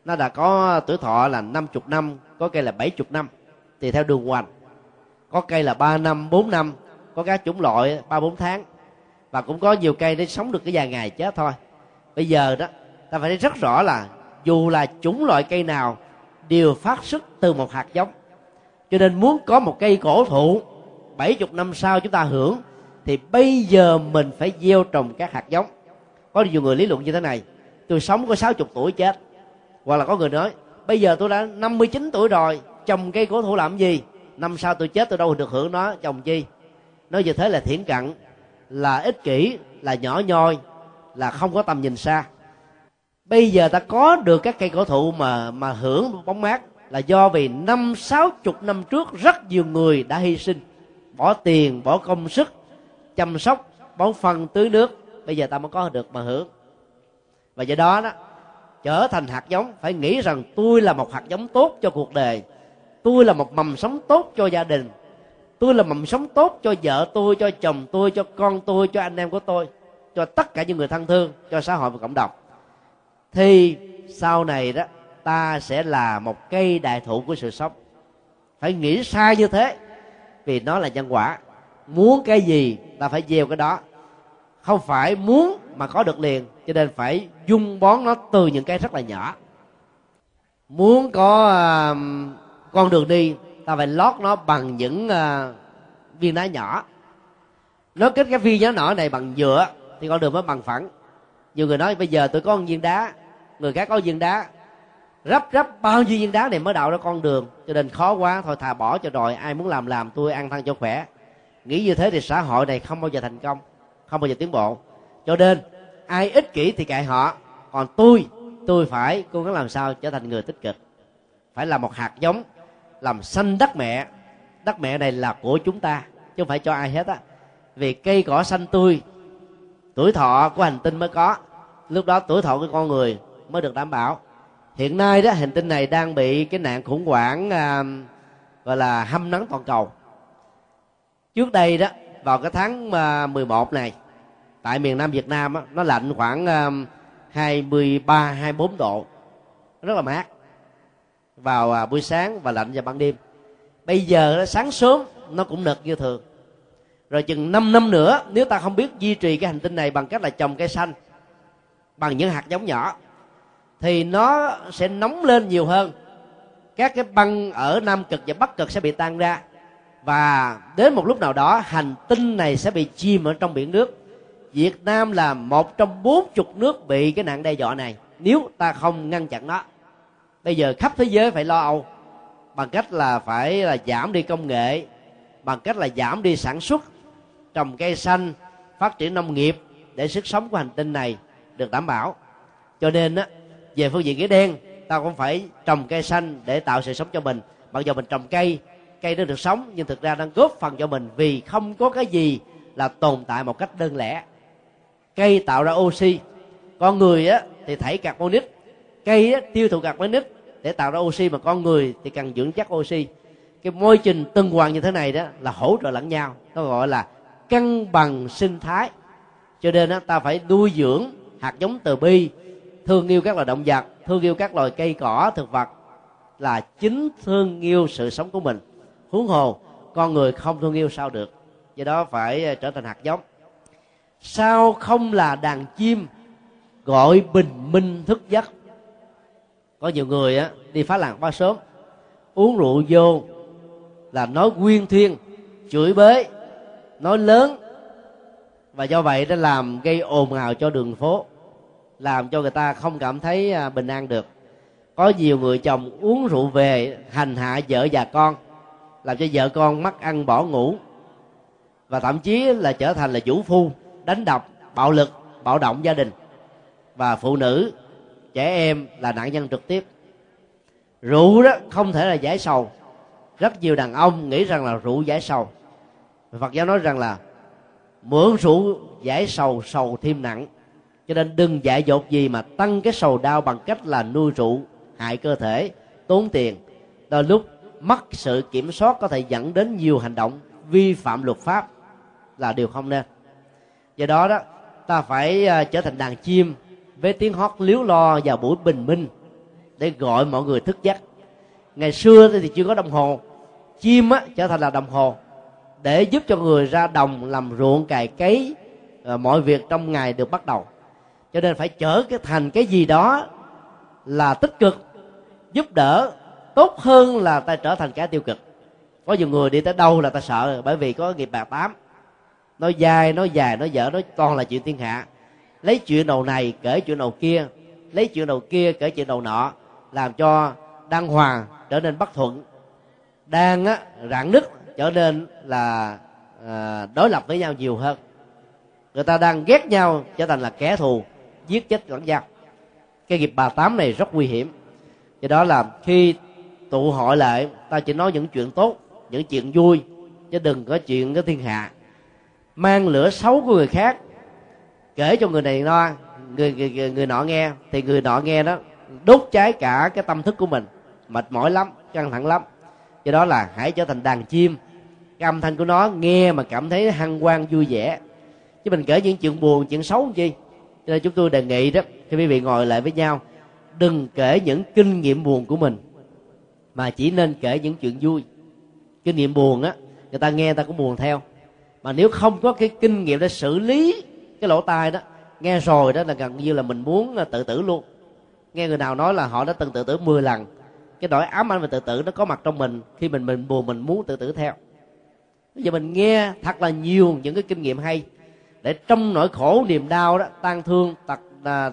nó đã có tuổi thọ là 50 năm, có cây là 70 năm. Thì theo đường hoành. Có cây là 3 năm 4 năm. Có các chủng loại, ba bốn tháng và cũng có nhiều cây để sống được cái vài ngày chết thôi. Bây giờ đó, ta phải thấy rất rõ là dù là chủng loại cây nào đều phát xuất từ một hạt giống. Cho nên muốn có một cây cổ thụ 70 năm sau chúng ta hưởng, thì bây giờ mình phải gieo trồng các hạt giống. Có nhiều người lý luận như thế này, tôi sống có 60 tuổi chết. Hoặc là có người nói, bây giờ tôi đã 59 tuổi rồi, trồng cây cổ thụ làm gì? Năm sau tôi chết tôi đâu được hưởng nó, trồng chi? Nói như thế là thiển cận là ích kỷ, là nhỏ nhoi, là không có tầm nhìn xa. Bây giờ ta có được các cây cổ thụ mà mà hưởng bóng mát là do vì năm, sáu chục năm trước rất nhiều người đã hy sinh. Bỏ tiền, bỏ công sức, chăm sóc, bón phân, tưới nước. Bây giờ ta mới có được mà hưởng. Và do đó đó, trở thành hạt giống, phải nghĩ rằng tôi là một hạt giống tốt cho cuộc đời. Tôi là một mầm sống tốt cho gia đình tôi là mầm sống tốt cho vợ tôi cho chồng tôi cho con tôi cho anh em của tôi cho tất cả những người thân thương cho xã hội và cộng đồng. Thì sau này đó ta sẽ là một cây đại thụ của sự sống. Phải nghĩ sai như thế vì nó là nhân quả. Muốn cái gì ta phải gieo cái đó. Không phải muốn mà có được liền cho nên phải dung bón nó từ những cái rất là nhỏ. Muốn có uh, con đường đi ta phải lót nó bằng những uh, viên đá nhỏ. Nó kết cái viên đá nhỏ này bằng nhựa thì con đường mới bằng phẳng. Nhiều người nói bây giờ tôi có một viên đá người khác có viên đá. Rắp rắp bao nhiêu viên đá này mới đạo ra con đường. Cho nên khó quá thôi thà bỏ cho rồi ai muốn làm làm tôi ăn thân cho khỏe. Nghĩ như thế thì xã hội này không bao giờ thành công không bao giờ tiến bộ. Cho nên ai ích kỷ thì kệ họ còn tôi tôi phải cố gắng làm sao trở thành người tích cực. Phải là một hạt giống làm xanh đất mẹ. Đất mẹ này là của chúng ta chứ không phải cho ai hết á. Vì cây cỏ xanh tươi tuổi thọ của hành tinh mới có. Lúc đó tuổi thọ của con người mới được đảm bảo. Hiện nay đó hành tinh này đang bị cái nạn khủng hoảng à, gọi là hâm nắng toàn cầu. Trước đây đó vào cái tháng à, 11 này tại miền Nam Việt Nam đó, nó lạnh khoảng à, 23 24 độ. Rất là mát vào à, buổi sáng và lạnh vào ban đêm. Bây giờ đó, sáng sớm nó cũng nực như thường. Rồi chừng 5 năm nữa nếu ta không biết duy trì cái hành tinh này bằng cách là trồng cây xanh bằng những hạt giống nhỏ thì nó sẽ nóng lên nhiều hơn. Các cái băng ở nam cực và bắc cực sẽ bị tan ra. Và đến một lúc nào đó hành tinh này sẽ bị chìm ở trong biển nước. Việt nam là một trong bốn chục nước bị cái nạn đe dọa này nếu ta không ngăn chặn nó bây giờ khắp thế giới phải lo âu. Bằng cách là phải là giảm đi công nghệ, bằng cách là giảm đi sản xuất, trồng cây xanh, phát triển nông nghiệp để sức sống của hành tinh này được đảm bảo. Cho nên á, về phương diện nghĩa đen ta cũng phải trồng cây xanh để tạo sự sống cho mình. Mặc dù mình trồng cây cây nó được sống, nhưng thực ra đang góp phần cho mình vì không có cái gì là tồn tại một cách đơn lẻ. Cây tạo ra oxy. Con người á, thì thảy carbonic cây á, tiêu thụ carbonic để tạo ra oxy mà con người thì cần dưỡng chất oxy. Cái môi trình tuần hoàn như thế này đó là hỗ trợ lẫn nhau nó gọi là cân bằng sinh thái. Cho nên á, ta phải nuôi dưỡng hạt giống từ bi thương yêu các loài động vật thương yêu các loài cây cỏ thực vật là chính thương yêu sự sống của mình. Huống hồ con người không thương yêu sao được do đó phải ờ, trở thành hạt giống. Sao không là đàn chim gọi bình minh thức giấc? Có nhiều người á, đi phá làng quá sớm uống rượu vô là nói quyên thiên, chửi bới nói lớn. Và do vậy đã làm gây ồn ào cho đường phố, làm cho người ta không cảm thấy à, bình an được. Có nhiều người chồng uống rượu về hành hạ vợ và con, làm cho vợ con mắc ăn bỏ ngủ. Và thậm chí là trở thành là vũ phu, đánh đập, bạo lực, bạo động gia đình. Và phụ nữ trẻ em là nạn nhân trực tiếp. Rượu đó không thể là giải sầu. Rất nhiều đàn ông nghĩ rằng là rượu giải sầu. Phật giáo nói rằng là mượn rượu giải sầu sầu thêm nặng. Cho nên đừng dại dột gì mà tăng cái sầu đau bằng cách là nuôi rượu, hại cơ thể, tốn tiền. Đôi lúc, mất sự kiểm soát có thể dẫn đến nhiều hành động vi phạm luật pháp là điều không nên. Do đó đó, ta phải à, trở thành đàn chim với tiếng hót liếu lo vào buổi bình minh để gọi mọi người thức giấc. Ngày xưa thì chưa có đồng hồ. Chim á, trở thành là đồng hồ để giúp cho người ra đồng làm ruộng, cày cấy mọi việc trong ngày được bắt đầu. Cho nên phải trở cái thành cái gì đó là tích cực, giúp đỡ tốt hơn là ta trở thành cái tiêu cực. Có nhiều người đi tới đâu là ta sợ, bởi vì có nghiệp bà tám. Nói dài nói dài, nói dở, nói toàn là chuyện thiên hạ lấy chuyện đầu này kể chuyện đầu kia lấy chuyện đầu kia kể chuyện đầu nọ làm cho đăng hoàng trở nên bất thuận. Đang á rạn nứt trở nên là à, đối lập với nhau nhiều hơn. Người ta đang ghét nhau trở thành là kẻ thù giết chết lẫn nhau. Cái nghiệp bà tám này rất nguy hiểm. Do đó là khi tụ hội lại ta chỉ nói những chuyện tốt những chuyện vui chứ đừng có chuyện cái thiên hạ. Mang lửa xấu của người khác kể cho người này no người, người, người, người nọ nghe. Thì người nọ nghe đó đốt cháy cả cái tâm thức của mình. Mệt mỏi lắm căng thẳng lắm. Do đó là hãy trở thành đàn chim. Cái âm thanh của nó nghe mà cảm thấy hăng hoan vui vẻ. Chứ mình kể những chuyện buồn chuyện xấu làm chi? Cho nên chúng tôi đề nghị đó khi quý vị ngồi lại với nhau đừng kể những kinh nghiệm buồn của mình mà chỉ nên kể những chuyện vui. Kinh nghiệm buồn á người ta nghe người ta cũng buồn theo. Mà nếu không có cái kinh nghiệm để xử lý cái lỗ tai đó nghe rồi đó là gần như là mình muốn à, tự tử luôn. Nghe người nào nói là họ đã từng tự tử 10 lần cái nỗi ám ảnh về tự tử nó có mặt trong mình khi mình mình buồn mình muốn tự tử theo. Bây giờ mình nghe thật là nhiều những cái kinh nghiệm hay để trong nỗi khổ niềm đau đó tan thương tật à,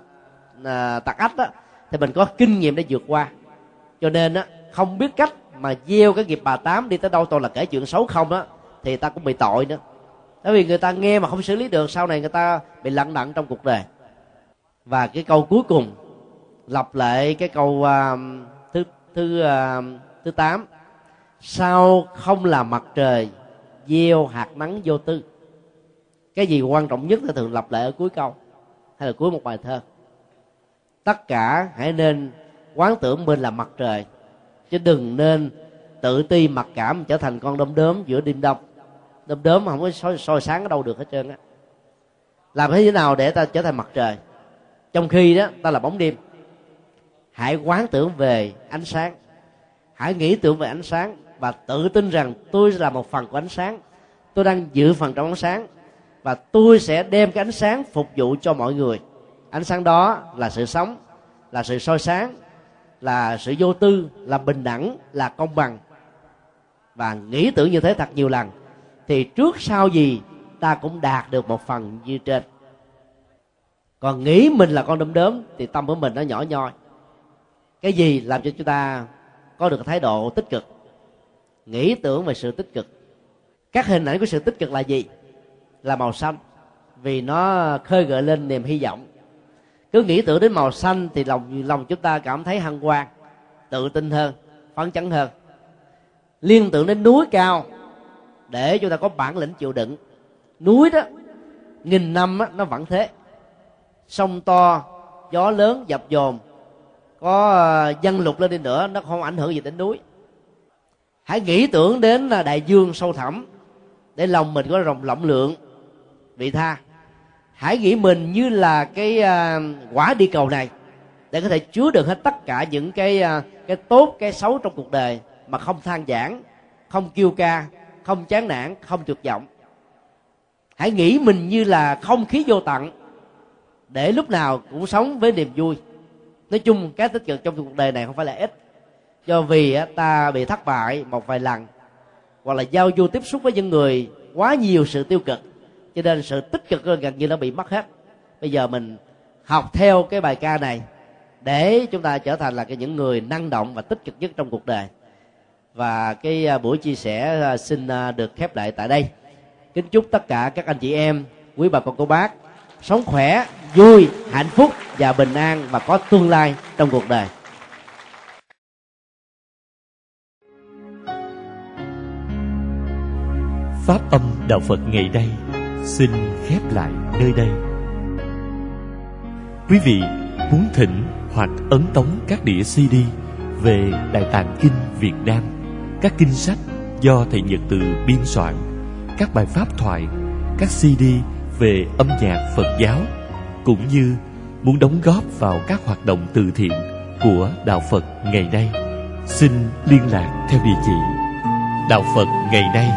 à, tật ách đó thì mình có kinh nghiệm để vượt qua. Cho nên á không biết cách mà gieo cái nghiệp bà tám đi tới đâu toàn là kể chuyện xấu không á thì ta cũng bị tội nữa bởi vì người ta nghe mà không xử lý được sau này người ta bị lặng đặng trong cuộc đời. Và cái câu cuối cùng lặp lại cái câu uh, thứ thứ uh, thứ tám. Sao không là mặt trời gieo hạt nắng vô tư? Cái gì quan trọng nhất thì thường lặp lại ở cuối câu hay là cuối một bài thơ? Tất cả hãy nên quán tưởng mình là mặt trời chứ đừng nên tự ti mặc cảm trở thành con đom đóm giữa đêm đông đốm đốm mà không có soi, soi sáng ở đâu được hết trơn á. Làm thế nào để ta trở thành mặt trời? Trong khi đó ta là bóng đêm. Hãy quán tưởng về ánh sáng. Hãy nghĩ tưởng về ánh sáng và tự tin rằng tôi là một phần của ánh sáng. Tôi đang giữ phần trong ánh sáng và tôi sẽ đem cái ánh sáng phục vụ cho mọi người. Ánh sáng đó là sự sống là sự soi sáng là sự vô tư là bình đẳng là công bằng. Và nghĩ tưởng như thế thật nhiều lần thì trước sau gì, ta cũng đạt được một phần như trên. Còn nghĩ mình là con đom đóm, thì tâm của mình nó nhỏ nhoi. Cái gì làm cho chúng ta có được thái độ tích cực? Nghĩ tưởng về sự tích cực. Các hình ảnh của sự tích cực là gì? Là màu xanh, vì nó khơi gợi lên niềm hy vọng. Cứ nghĩ tưởng đến màu xanh thì lòng lòng chúng ta cảm thấy hăng hoan tự tin hơn, phấn chấn hơn. Liên tưởng đến núi cao để chúng ta có bản lĩnh chịu đựng. Núi đó nghìn năm á, nó vẫn thế. Sông to gió lớn dập dồn. Có ờ, dân lục lên đi nữa nó không ảnh hưởng gì đến núi. Hãy nghĩ tưởng đến à, đại dương sâu thẳm để lòng mình có rộng lộng lượng. Vị tha hãy nghĩ mình như là cái à, quả đi cầu này để có thể chứa được hết tất cả những cái à, cái tốt cái xấu trong cuộc đời mà không than giảng không kêu ca không chán nản, không tuyệt vọng hãy nghĩ mình như là không khí vô tận, để lúc nào cũng sống với niềm vui. Nói chung, cái tích cực trong cuộc đời này không phải là ít. Do vì ta bị thất bại một vài lần, hoặc là giao du tiếp xúc với những người quá nhiều sự tiêu cực, cho nên sự tích cực gần như nó bị mất hết. Bây giờ mình học theo cái bài ca này, để chúng ta trở thành là cái những người năng động và tích cực nhất trong cuộc đời và cái à, buổi chia sẻ à, xin à, được khép lại tại đây. Kính chúc tất cả các anh chị em, quý bà con, cô bác, sống khỏe, vui, hạnh phúc và bình an và có tương lai trong cuộc đời. Pháp âm đạo phật ngày đây xin khép lại nơi đây. Quý vị muốn thỉnh hoặc ấn tống các đĩa cd về đại tạng kinh việt nam các kinh sách do thầy nhật từ biên soạn các bài pháp thoại các cd về âm nhạc phật giáo cũng như muốn đóng góp vào các hoạt động từ thiện của đạo phật ngày nay xin liên lạc theo địa chỉ đạo phật ngày nay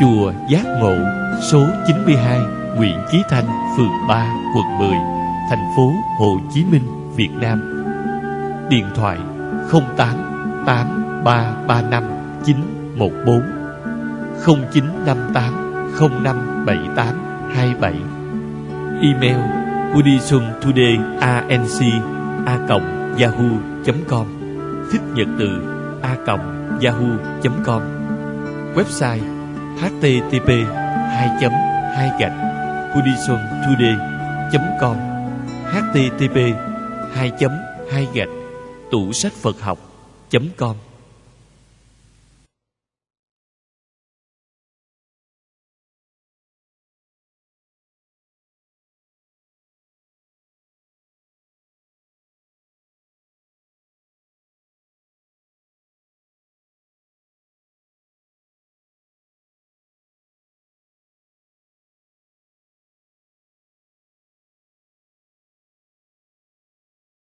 chùa giác ngộ số 92 Nguyễn Chí Thanh, phường 3, quận 10, thành phố Hồ Chí Minh, Việt Nam. Điện thoại 08 8335 0914 0958 0578 27 Email buddhismtodayinc a yahoo.com thích nhật từ a yahoo.com website http 2 2 gạch buddhismtoday.com http 2 2 gạch tủ sách Phật học.com